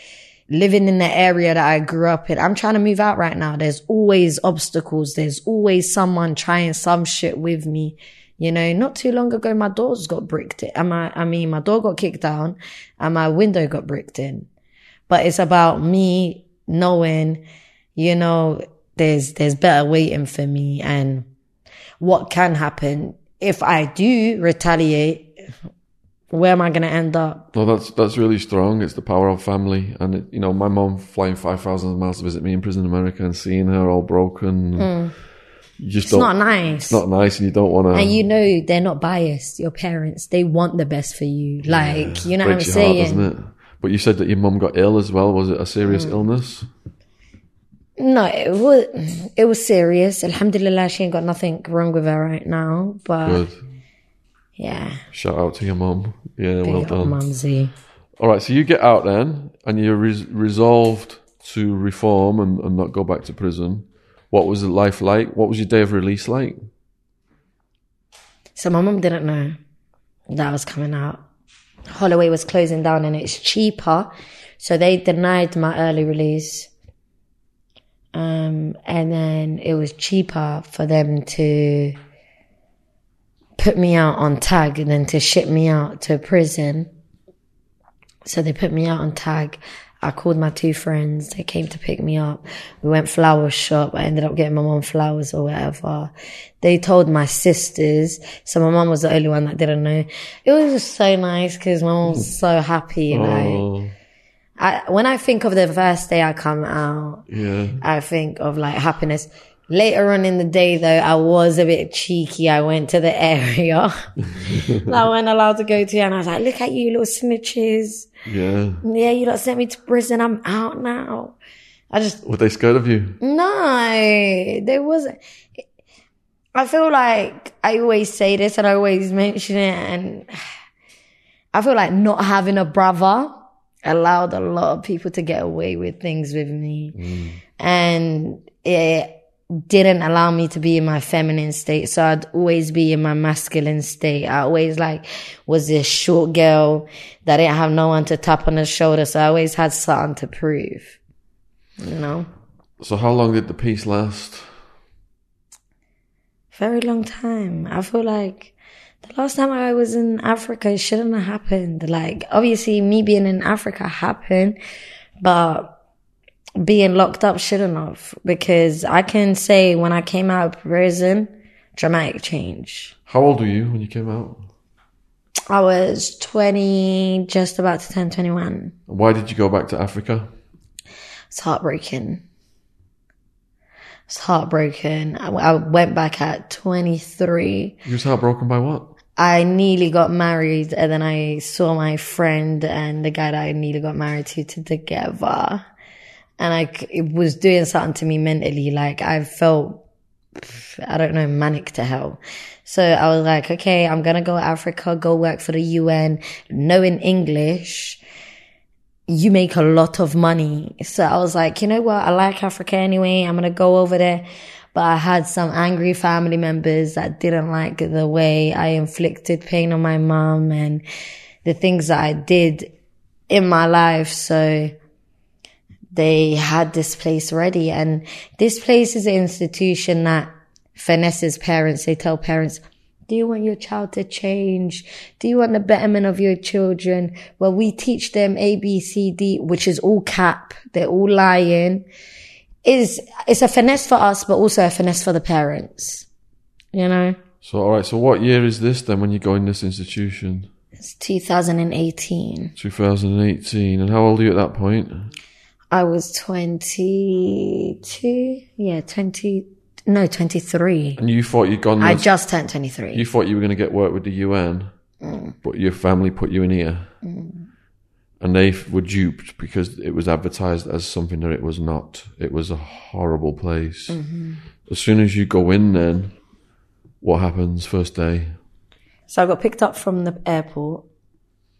S1: living in the area that I grew up in. I'm trying to move out right now. There's always obstacles. There's always someone trying some shit with me. You know, not too long ago, my doors got bricked in. I, I mean, my door got kicked down and my window got bricked in. But it's about me knowing, you know, there's, there's better waiting for me and what can happen if I do retaliate where am I going to end up?
S2: No, that's that's really strong. It's the power of family, and it, you know, my mom flying five thousand miles to visit me in prison in America and seeing her all broken. Mm. You just
S1: it's not nice.
S2: It's not nice, and you don't want to.
S1: And you know they're not biased. Your parents, they want the best for you. Like yeah, you know what I'm saying.
S2: Heart, it? But you said that your mum got ill as well. Was it a serious mm. illness?
S1: No, it was it was serious. Alhamdulillah, she ain't got nothing wrong with her right now. But Good. Yeah,
S2: shout out to your mum. Yeah, Big well done.
S1: Mumsy.
S2: All right, so you get out then, and you're res- resolved to reform and, and not go back to prison. What was life like? What was your day of release like?
S1: So my mum didn't know that I was coming out. Holloway was closing down and it's cheaper. So they denied my early release. Um, and then it was cheaper for them to put me out on tag and then to ship me out to prison. So they put me out on tag. I called my two friends. They came to pick me up. We went flower shop. I ended up getting my mom flowers or whatever. They told my sisters. So my mom was the only one that didn't know. It was just so nice because my mom was hmm. so happy. Oh. Like, I, when I think of the first day I come out,
S2: yeah.
S1: I think of like happiness. Later on in the day, though, I was a bit cheeky. I went to the area that I wasn't allowed to go to, and I was like, "Look at you, little snitches!
S2: Yeah,
S1: yeah, you lot sent me to prison. I'm out now." I just
S2: were they scared of you?
S1: No, there wasn't. I feel like I always say this and I always mention it, and I feel like not having a brother allowed a lot of people to get away with things with me, mm. and it didn't allow me to be in my feminine state. So I'd always be in my masculine state. I always like was this short girl that didn't have no one to tap on the shoulder. So I always had something to prove, you know?
S2: So how long did the peace last?
S1: Very long time. I feel like the last time I was in Africa, it shouldn't have happened. Like, obviously me being in Africa happened, but being locked up shouldn't have because I can say when I came out of prison, dramatic change.
S2: How old were you when you came out?
S1: I was 20, just about to turn 21.
S2: Why did you go back to Africa?
S1: It's heartbreaking. It's heartbroken. I, I went back at 23.
S2: You was heartbroken by what?
S1: I nearly got married and then I saw my friend and the guy that I nearly got married to together and I it was doing something to me mentally. Like I felt, I don't know, manic to hell. So I was like, okay, I'm gonna go to Africa, go work for the UN, knowing English. You make a lot of money. So I was like, you know what? I like Africa anyway. I'm gonna go over there. But I had some angry family members that didn't like the way I inflicted pain on my mom and the things that I did in my life. So they had this place ready. And this place is an institution that finesses parents. They tell parents, do you want your child to change? Do you want the betterment of your children? Well, we teach them A, B, C, D, which is all cap. They're all lying. Is it's a finesse for us, but also a finesse for the parents. You know?
S2: So, all right. So, what year is this then when you go in this institution?
S1: It's 2018.
S2: 2018. And how old are you at that point?
S1: I was 22. Yeah, 20, No, 23.
S2: And you thought you'd gone.
S1: I
S2: there-
S1: just turned 23.
S2: you thought you were going to get work with the UN, mm. but your family put you in here, mm. and they were duped because it was advertised as something that it was not. It was a horrible place. Mm-hmm. As soon as you go in, then what happens first day?
S1: So I got picked up from the airport.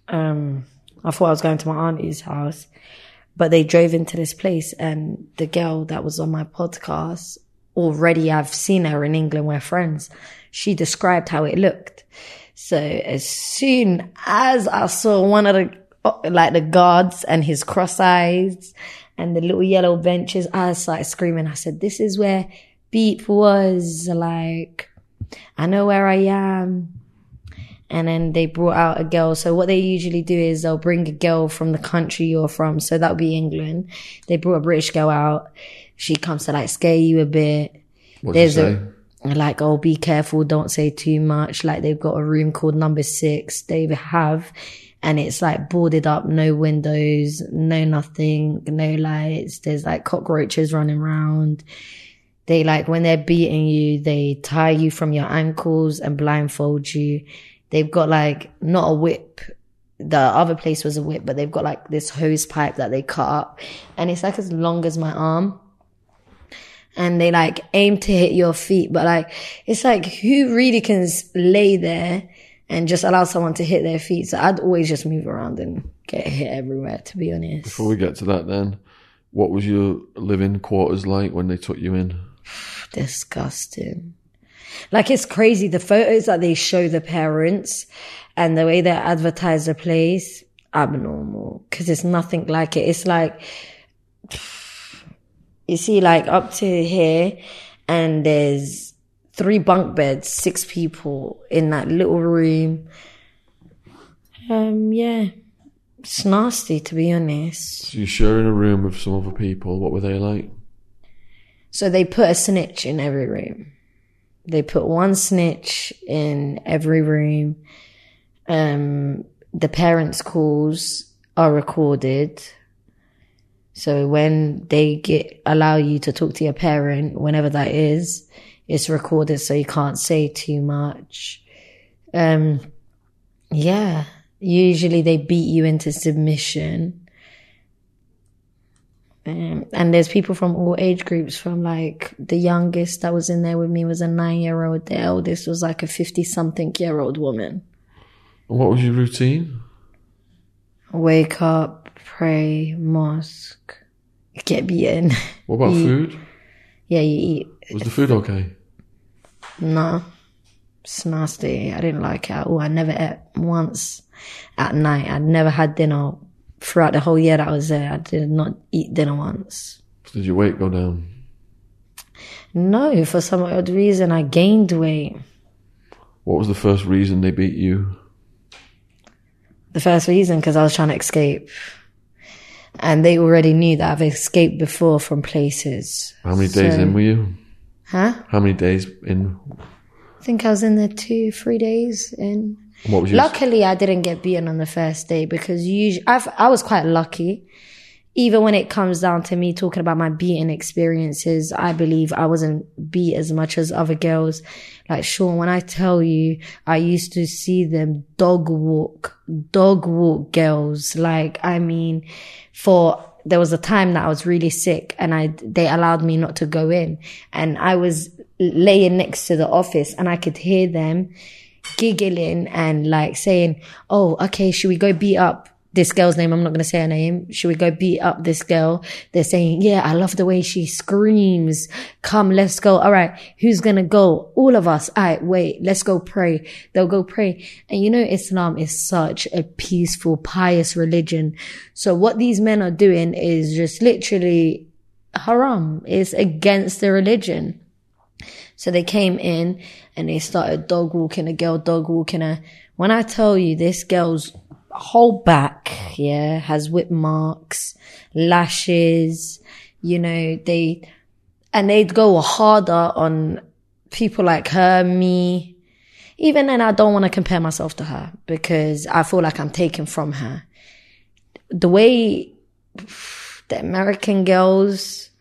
S1: Um, I thought I was going to my auntie's house, but they drove into this place and the girl that was on my podcast, already I've seen her in England, we're friends. She described how it looked. So as soon as I saw one of the, uh, like the guards and his cross eyes and the little yellow benches, I started screaming. I said, this is where Beep was like, I know where I am and then they brought out a girl. So what they usually do is they'll bring a girl from the country you're from. So that would be England. They brought a British girl out. She comes to like scare you a bit.
S2: What did you say?
S1: a like, oh, be careful, don't say too much. Like they've got a room called number six. They have, and it's like boarded up, no windows, no nothing, no lights. There's like cockroaches running around. They like when they're beating you, they tie you from your ankles and blindfold you. They've got like not a whip. The other place was a whip, but they've got like this hose pipe that they cut up and it's like as long as my arm. And they like aim to hit your feet, but like, it's like who really can lay there and just allow someone to hit their feet? So I'd always just move around and get hit everywhere, to be honest.
S2: Before we get to that, then, what was your living quarters like when they took you in?
S1: disgusting. Like it's crazy. The photos that they show the parents and the way they advertise the place, abnormal. Cause it's nothing like it. It's like, you see like up to here and there's three bunk beds, six people in that little room. Um, yeah. It's nasty to be honest.
S2: So you're sharing a room with some other people. What were they like?
S1: So they put a snitch in every room. They put one snitch in every room. Um, the parents' calls are recorded. So when they get allow you to talk to your parent, whenever that is, it's recorded so you can't say too much. Um, yeah. Usually they beat you into submission. Um, and there's people from all age groups from like the youngest that was in there with me was a nine year old. The eldest was like a 50 something year old woman.
S2: What was your routine?
S1: Wake up, pray, mosque, get beaten.
S2: What about
S1: Mm.
S2: food?
S1: yeah, you eat.
S2: Was the food okay?
S1: No, it's nasty. I didn't like it at all. I never ate once at night. I'd never had dinner throughout the whole year that I was there. I did not eat dinner once.
S2: Did your weight go down?
S1: No, for some odd reason, I gained weight.
S2: What was the first reason they beat you?
S1: The first reason, because I was trying to escape. And they already knew that I've escaped before from places.
S2: How many days
S1: So-
S2: in were you?
S1: Huh?
S2: How many days in?
S1: I think I was in there two, three days in.
S2: What was
S1: Luckily, I didn't get beaten on the first day because usually I've, I was quite lucky. Even when it comes down to me talking about my beating experiences, I believe I wasn't beat as much as other girls. Like Shaun, when I tell you, I used to see them dog walk, dog walk girls. Like, I mean, for there was a time that I was really sick and I they allowed me not to go in and I was laying next to the office and I could hear them giggling and like saying, "Oh, okay, should we go beat up this girl's name? I'm not going to say her name. Should we go beat up this girl?" They're saying, "Yeah, I love the way she screams. Come, let's go. All right, who's going to go? All of us. All right, wait, let's go pray." They'll go pray. And you know Islam is such a peaceful, pious religion. So what these men are doing is just literally haram. It's against the religion. So they came in and they started dog walking a girl, dog walking her. When I tell you this girl's whole back, yeah, has whip marks, lashes, you know, they, and they'd go harder on people like her, me. Even then, I don't want to compare myself to her because I feel like I'm taken from her. The way the American girls,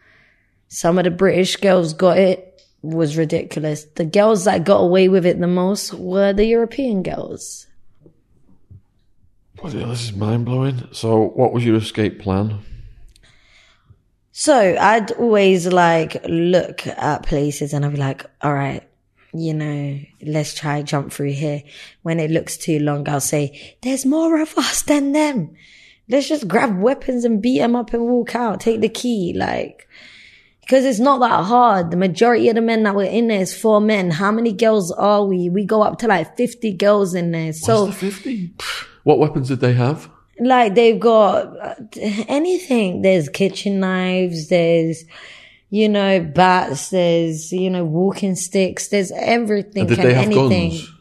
S1: some of the British girls got it, was ridiculous. The girls that got away with it the most were the European girls.
S2: Bloody hell, this is mind blowing. So, what was your escape plan?
S1: So I'd always like look at places and I'd be like, all right, you know, let's try jump through here. When it looks too long, I'll say, there's more of us than them. Let's just grab weapons and beat them up and walk out. Take the key. Like, because it's not that hard. The majority of the men that were in there is four men. How many girls are we? We go up to like 50 girls in there. So
S2: Was 50? What weapons did they have?
S1: like they've got uh, anything. There's kitchen knives. There's, you know, bats. There's, you know, walking sticks. There's everything
S2: And did
S1: and
S2: they have
S1: anything.
S2: guns?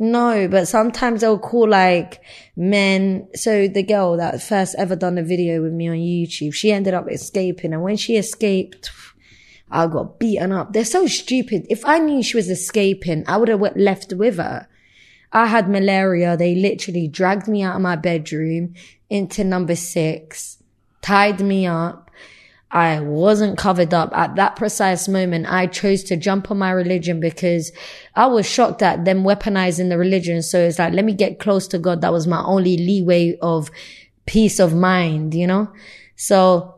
S1: No, but sometimes they'll call like men. So the girl that first ever done a video with me on YouTube, she ended up escaping. And when she escaped, I got beaten up. They're so stupid. If I knew she was escaping, I would have left with her. I had malaria. They literally dragged me out of my bedroom into number six, tied me up. I wasn't covered up at that precise moment. I chose to jump on my religion because I was shocked at them weaponizing the religion. So it's like, let me get close to God. That was my only leeway of peace of mind, you know? So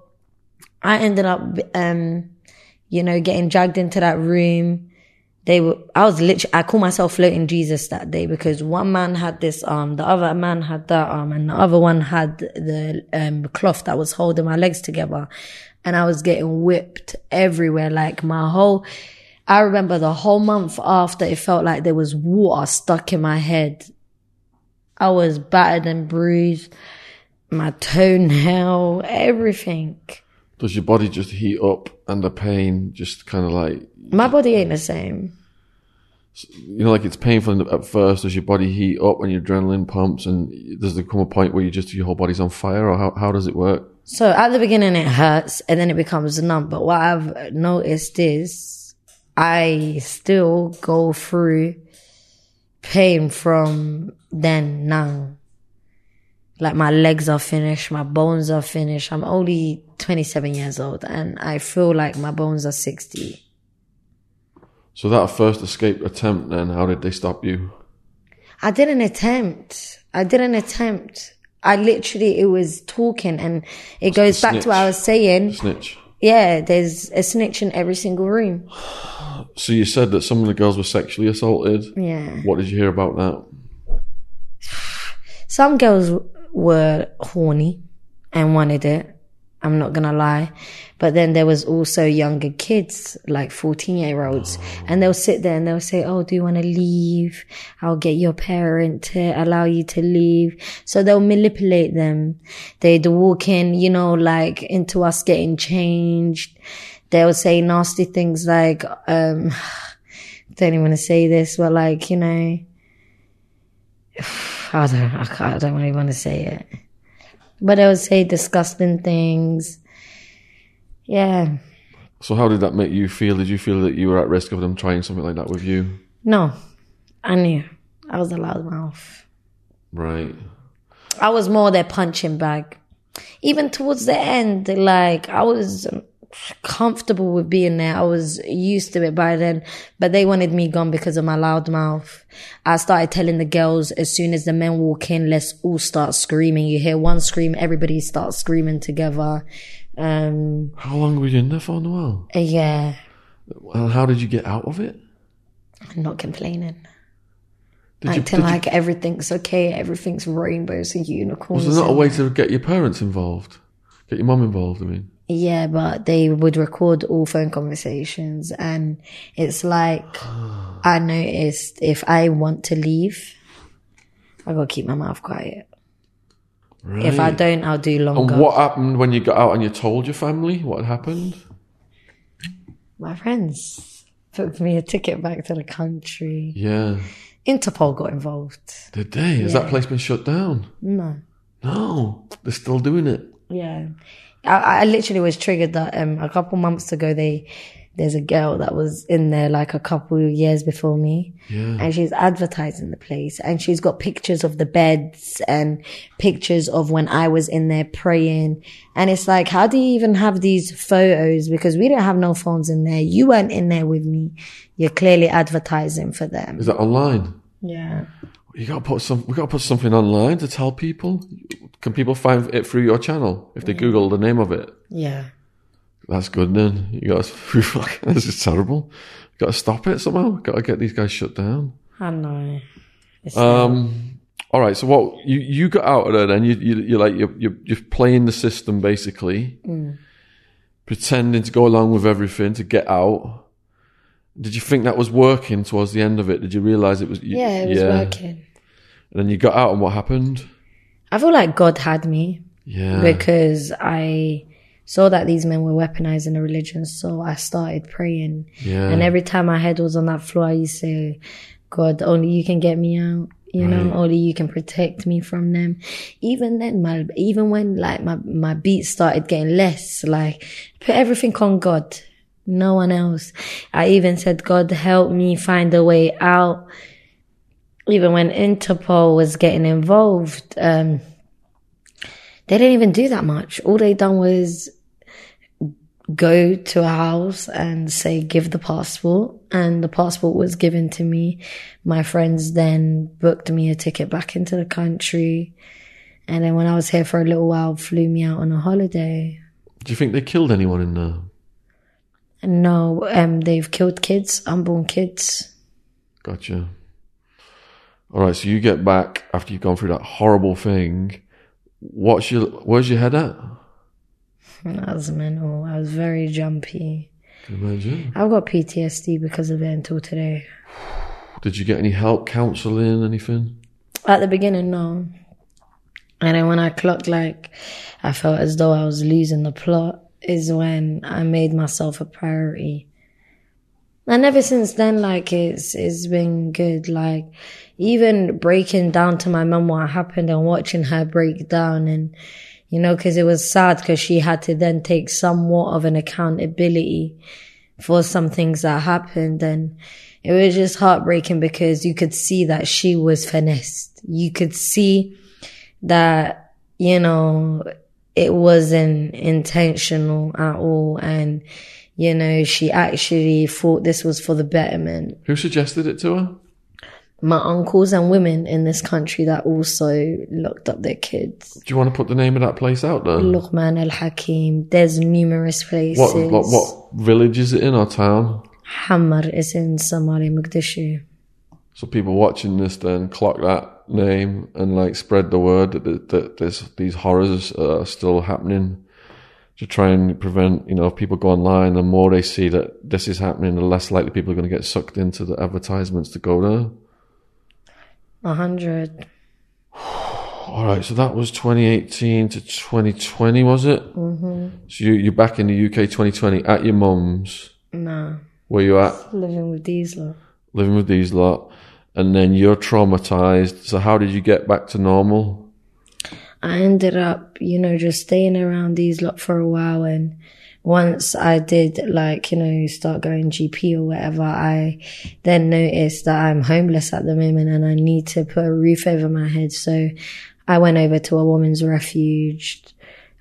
S1: I ended up, um, you know, getting dragged into that room. They were, I was literally, I call myself floating Jesus that day because one man had this arm, the other man had that arm, and the other one had the um, cloth that was holding my legs together. And I was getting whipped everywhere. Like my whole, I remember the whole month after it felt like there was water stuck in my head. I was battered and bruised, my toenail, everything.
S2: Does your body just heat up and the pain just kind of like,
S1: My body ain't the same.
S2: You know, like it's painful at first? Does your body heat up when your adrenaline pumps? And does there come a point where you just, your whole body's on fire or how, how does it work?
S1: So at the beginning it hurts and then it becomes numb. But what I've noticed is I still go through pain from then now. Like my legs are finished, my bones are finished. I'm only 27 years old and I feel like my bones are 60.
S2: So that first escape attempt then, how did they stop you?
S1: I didn't attempt. I didn't attempt. I literally, it was talking and it goes back to what I was saying.
S2: Snitch.
S1: Yeah, there's a snitch in every single room.
S2: So you said that some of the girls were sexually assaulted.
S1: Yeah.
S2: What did you hear about that?
S1: Some girls were horny and wanted it. I'm not gonna lie. But then there was also younger kids, like 14 year olds, and they'll sit there and they'll say, Oh, do you want to leave? I'll get your parent to allow you to leave. So they'll manipulate them. They'd walk in, you know, like into us getting changed. They'll say nasty things like, um, don't even want to say this, but like, you know, I don't, I, I don't really want to say it. But I would say disgusting things. Yeah.
S2: So how did that make you feel? Did you feel that you were at risk of them trying something like that with you?
S1: No, I knew. I was a loudmouth.
S2: Right.
S1: I was more their punching bag. Even towards the end, like, I was comfortable with being there. I was used to it by then, but they wanted me gone because of my loud mouth. I started telling the girls as soon as the men walk in, let's all start screaming. You hear one scream, everybody starts screaming together. Um,
S2: How long were you in there for, Noel?
S1: yeah,
S2: And how did you get out of it?
S1: I'm not complaining.
S2: Did you,
S1: Acting
S2: you-
S1: like everything's okay, everything's rainbows and unicorns.
S2: was there not a way to get your parents involved? Get your mum involved, I mean.
S1: Yeah, but they would record all phone conversations and it's like I noticed if I want to leave, I gotta keep my mouth quiet.
S2: Right.
S1: If I don't, I'll do longer.
S2: and what happened when you got out and you told your family what happened?
S1: My friends booked me a ticket back to the country.
S2: Yeah.
S1: Interpol got involved.
S2: Did they? Has that place been shut down?
S1: No.
S2: No. They're still doing it.
S1: Yeah. I, I literally was triggered that um a couple months ago they there's a girl that was in there like a couple years before me.
S2: Yeah.
S1: and she's advertising the place. And she's got pictures of the beds and pictures of when I was in there praying. And it's like how do you even have these photos? Because we don't have no phones in there. You weren't in there with me. You're clearly advertising for them.
S2: Is that online?
S1: yeah
S2: You gotta put some. We gotta put something online to tell people. Can people find it through your channel if they Google the name of it?
S1: yeah
S2: That's good. Then you got. to This is terrible. You got to stop it somehow. Got to get these guys shut down.
S1: I know It's-
S2: Um. All right. So what you you got out of there? Then you you you're like you're you're, you're playing the system basically, pretending to go along with everything to get out. Did you think that was working towards the end of it? Did you realize it was? you-
S1: yeah it was working
S2: And then you got out, and what happened?
S1: I feel like God had me
S2: Yeah.
S1: because I saw that these men were weaponizing the religion. So I started praying.
S2: yeah.
S1: And every time my head was on that floor, I used to say, God, only you can get me out. You know, only you can protect me from them. Even then, my, even when like my, my beats started getting less, like put everything on God, no one else. I even said, God, help me find a way out. Even when Interpol was getting involved, um, they didn't even do that much. All they done was go to a house and say, give the passport. And the passport was given to me. My friends then booked me a ticket back into the country. And then when I was here for a little while, flew me out on a holiday.
S2: Do you think they killed anyone in there?
S1: And no, um, they've killed kids, unborn kids.
S2: Gotcha. All right, so you get back after you've gone through that horrible thing. What's your where's your head at?
S1: And I was mental. I was very jumpy.
S2: Can you imagine?
S1: I've got PTSD because of it until today.
S2: Did you get any help, counselling, anything?
S1: At the beginning, no. And then when I clocked like I felt as though I was losing the plot is when I made myself a priority. And ever since then, like it's it's been good. Like even breaking down to my mum what happened and watching her break down and you know, because it was sad because she had to then take somewhat of an accountability for some things that happened and it was just heartbreaking because you could see that she was finessed. You could see that, you know, it wasn't intentional at all. And, you know, she actually thought this was for the betterment.
S2: Who suggested it to her?
S1: My uncles and women in this country that also locked up their kids.
S2: Do you want to put the name of that place out there?
S1: Luqman al Hakim. There's numerous places.
S2: What, what what village is it in or town?
S1: Hamar is in Somali Mogadishu.
S2: So people watching this then clock that name and like spread the word that, that, there's these horrors are still happening to try and prevent, you know, if people go online, the more they see that this is happening, the less likely people are going to get sucked into the advertisements to go there.
S1: A hundred.
S2: All right, so that was 2018 to 2020, was it? Mm-hmm. So you, you're back in the UK 2020 at your mum's,
S1: Nah.
S2: where you at,
S1: Living with these lot.
S2: living with these lot, and then you're traumatized. So how did you get back to normal?
S1: I ended up, you know, just staying around these lot for a while. And once I did, like, you know, start going GP or whatever, I then noticed that I'm homeless at the moment and I need to put a roof over my head. So I went over to a woman's refuge.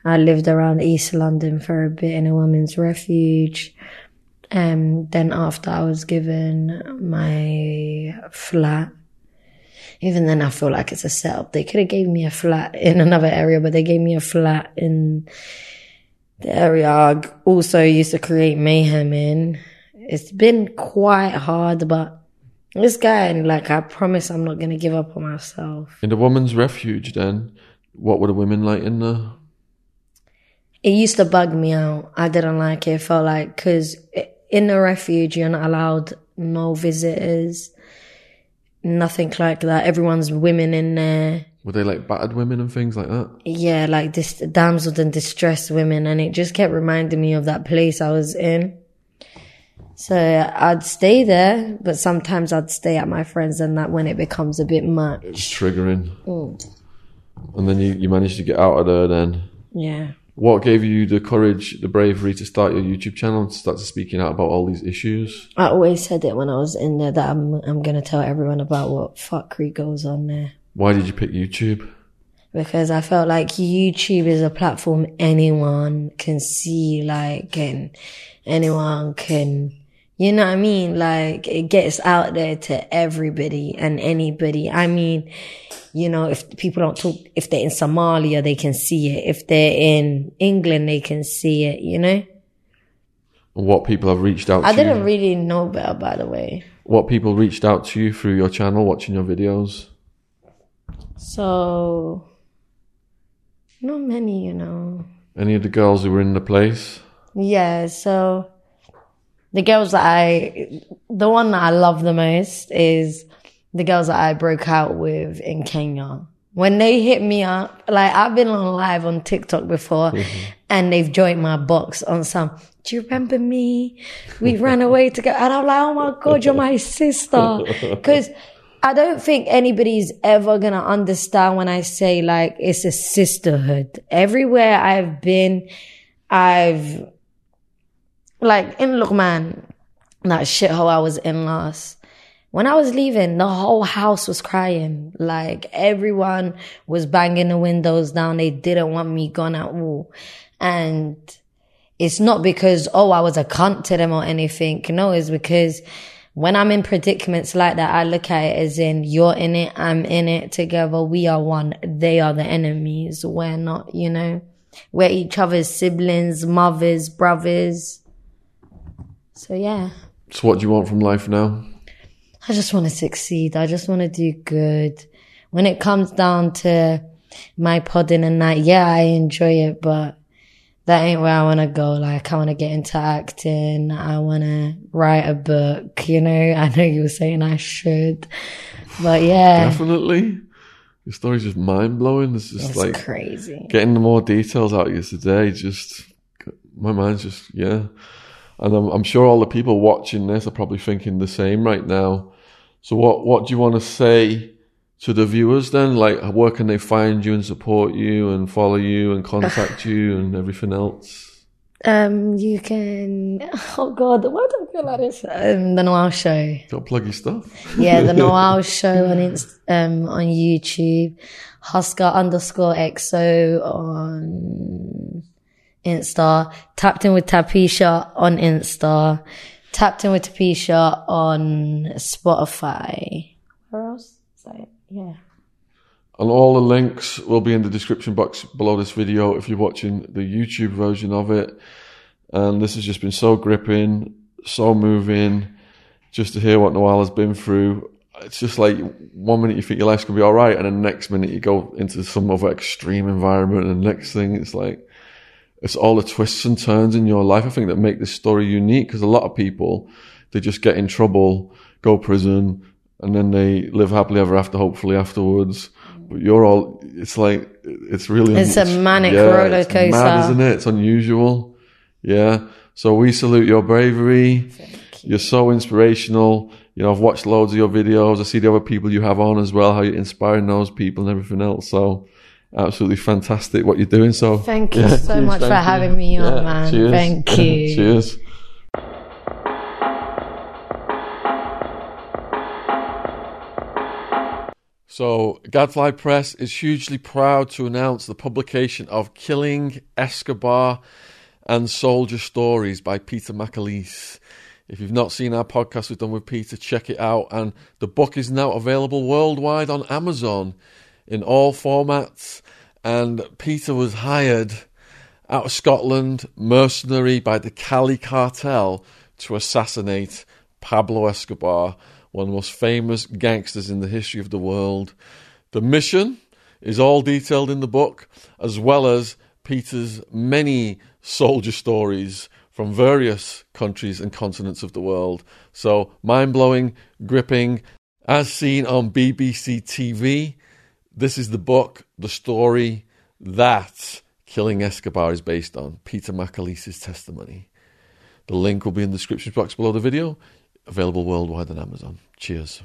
S1: I lived around East London for a bit in a woman's refuge. Um, then after I was given my flat, even then I feel like it's a setup. They could have gave me a flat in another area, but they gave me a flat in the area I also used to create mayhem in. It's been quite hard, but this guy, like, I promise I'm not going to give up on myself.
S2: In the woman's refuge, then, what were the women like in there?
S1: It used to bug me out. I didn't like it. It felt like, cause in the refuge, you're not allowed no visitors, nothing like that. Everyone's women in there.
S2: Were they like battered women and things like that?
S1: yeah, like this damsels and distressed women, and it just kept reminding me of that place I was in. So I'd stay there, but sometimes I'd stay at my friends, and that when it becomes a bit much, it's
S2: Triggering. Mm. And then you, you managed to get out of there then.
S1: yeah.
S2: What gave you the courage, the bravery to start your YouTube channel and start speaking out about all these issues?
S1: I always said it when I was in there that I'm I'm gonna tell everyone about what fuckery goes on there.
S2: Why did you pick YouTube?
S1: because I felt like YouTube is a platform anyone can see, like, and anyone can, you know what I mean? Like, it gets out there to everybody and anybody. I mean, you know, if people don't talk, if they're in Somalia, they can see it. If they're in England, they can see it, you know?
S2: What people have reached out
S1: I didn't
S2: you?
S1: really know better, by the way.
S2: What people reached out to you through your channel, watching your videos?
S1: So, not many, you know.
S2: Any of the girls who were in the place?
S1: Yeah, so the girls that I, the one that I love the most is the girls that I broke out with in Kenya. When they hit me up, like I've been on live on TikTok before mm-hmm. and they've joined my box on some, do you remember me? We ran away together. And I'm like, oh my God, you're my sister. Cause I don't think anybody's ever gonna understand when I say like it's a sisterhood. Everywhere I've been, I've like in Luqman, that shithole I was in last. When I was leaving, the whole house was crying. Like everyone was banging the windows down. They didn't want me gone at all. And it's not because, oh, I was a cunt to them or anything. No, it's because when I'm in predicaments like that, I look at it as in you're in it, I'm in it together. We are one. They are the enemies. We're not, you know, we're each other's siblings, mothers, brothers. So yeah,
S2: So, what do you want from life now?
S1: I just want to succeed. I just want to do good. When it comes down to my podding and that, yeah, I enjoy it, but that ain't where I want to go. Like, I want to get into acting. I want to write a book. You know, I know you were saying I should, but yeah,
S2: Definitely. Your story's just mind blowing. It's just
S1: it's
S2: like
S1: crazy.
S2: getting the more details out of you today. Just my mind's just yeah, and I'm, I'm sure all the people watching this are probably thinking the same right now. So what what do you want to say to the viewers then? Like where can they find you and support you and follow you and contact you and everything else?
S1: Um, you can, oh God, why do I feel like this? Um, the Noel Show.
S2: Got to plug your stuff.
S1: Yeah, the Noel Show on Inst- um on YouTube, Husker underscore XO on Insta, Tapped in with Tapisha on Insta, Tapped in with Tapisha on Spotify. Where else? Is? Yeah.
S2: And all the links will be in the description box below this video if you're watching the YouTube version of it. And this has just been so gripping, so moving, just to hear what Noel has been through. It's just like one minute you think your life's gonna be all right, and then the next minute you go into some other extreme environment, and the next thing it's like it's all the twists and turns in your life. I think that make this story unique because a lot of people they just get in trouble, go prison, and then they live happily ever after, hopefully afterwards. But you're all, it's like, it's really,
S1: It's a manic roller
S2: it's mad, isn't it? It's unusual. Yeah. So we salute your bravery. You're so inspirational. You know, I've watched loads of your videos. I see the other people you have on as well, how you're inspiring those people and everything else. So absolutely fantastic what you're doing. So
S1: Thank you
S2: yeah,
S1: so
S2: cheers,
S1: much for
S2: you.
S1: having me on,
S2: Yeah,
S1: man.
S2: cheers.
S1: Thank you.
S2: cheers. So, Gadfly Press is hugely proud to announce the publication of Killing Escobar and Soldier Stories by Peter McAleese. If you've not seen our podcast we've done with Peter, check it out. And the book is now available worldwide on Amazon in all formats. And Peter was hired out of Scotland, mercenary by the Cali cartel to assassinate Pablo Escobar, one of the most famous gangsters in the history of the world. The mission is all detailed in the book, as well as Peter's many soldier stories from various countries and continents of the world. So, mind blowing, gripping, as seen on BBC TV. This is the book, the story that Killing Escobar is based on, Peter McAleese's testimony. The link will be in the description box below the video, available worldwide on Amazon. Cheers.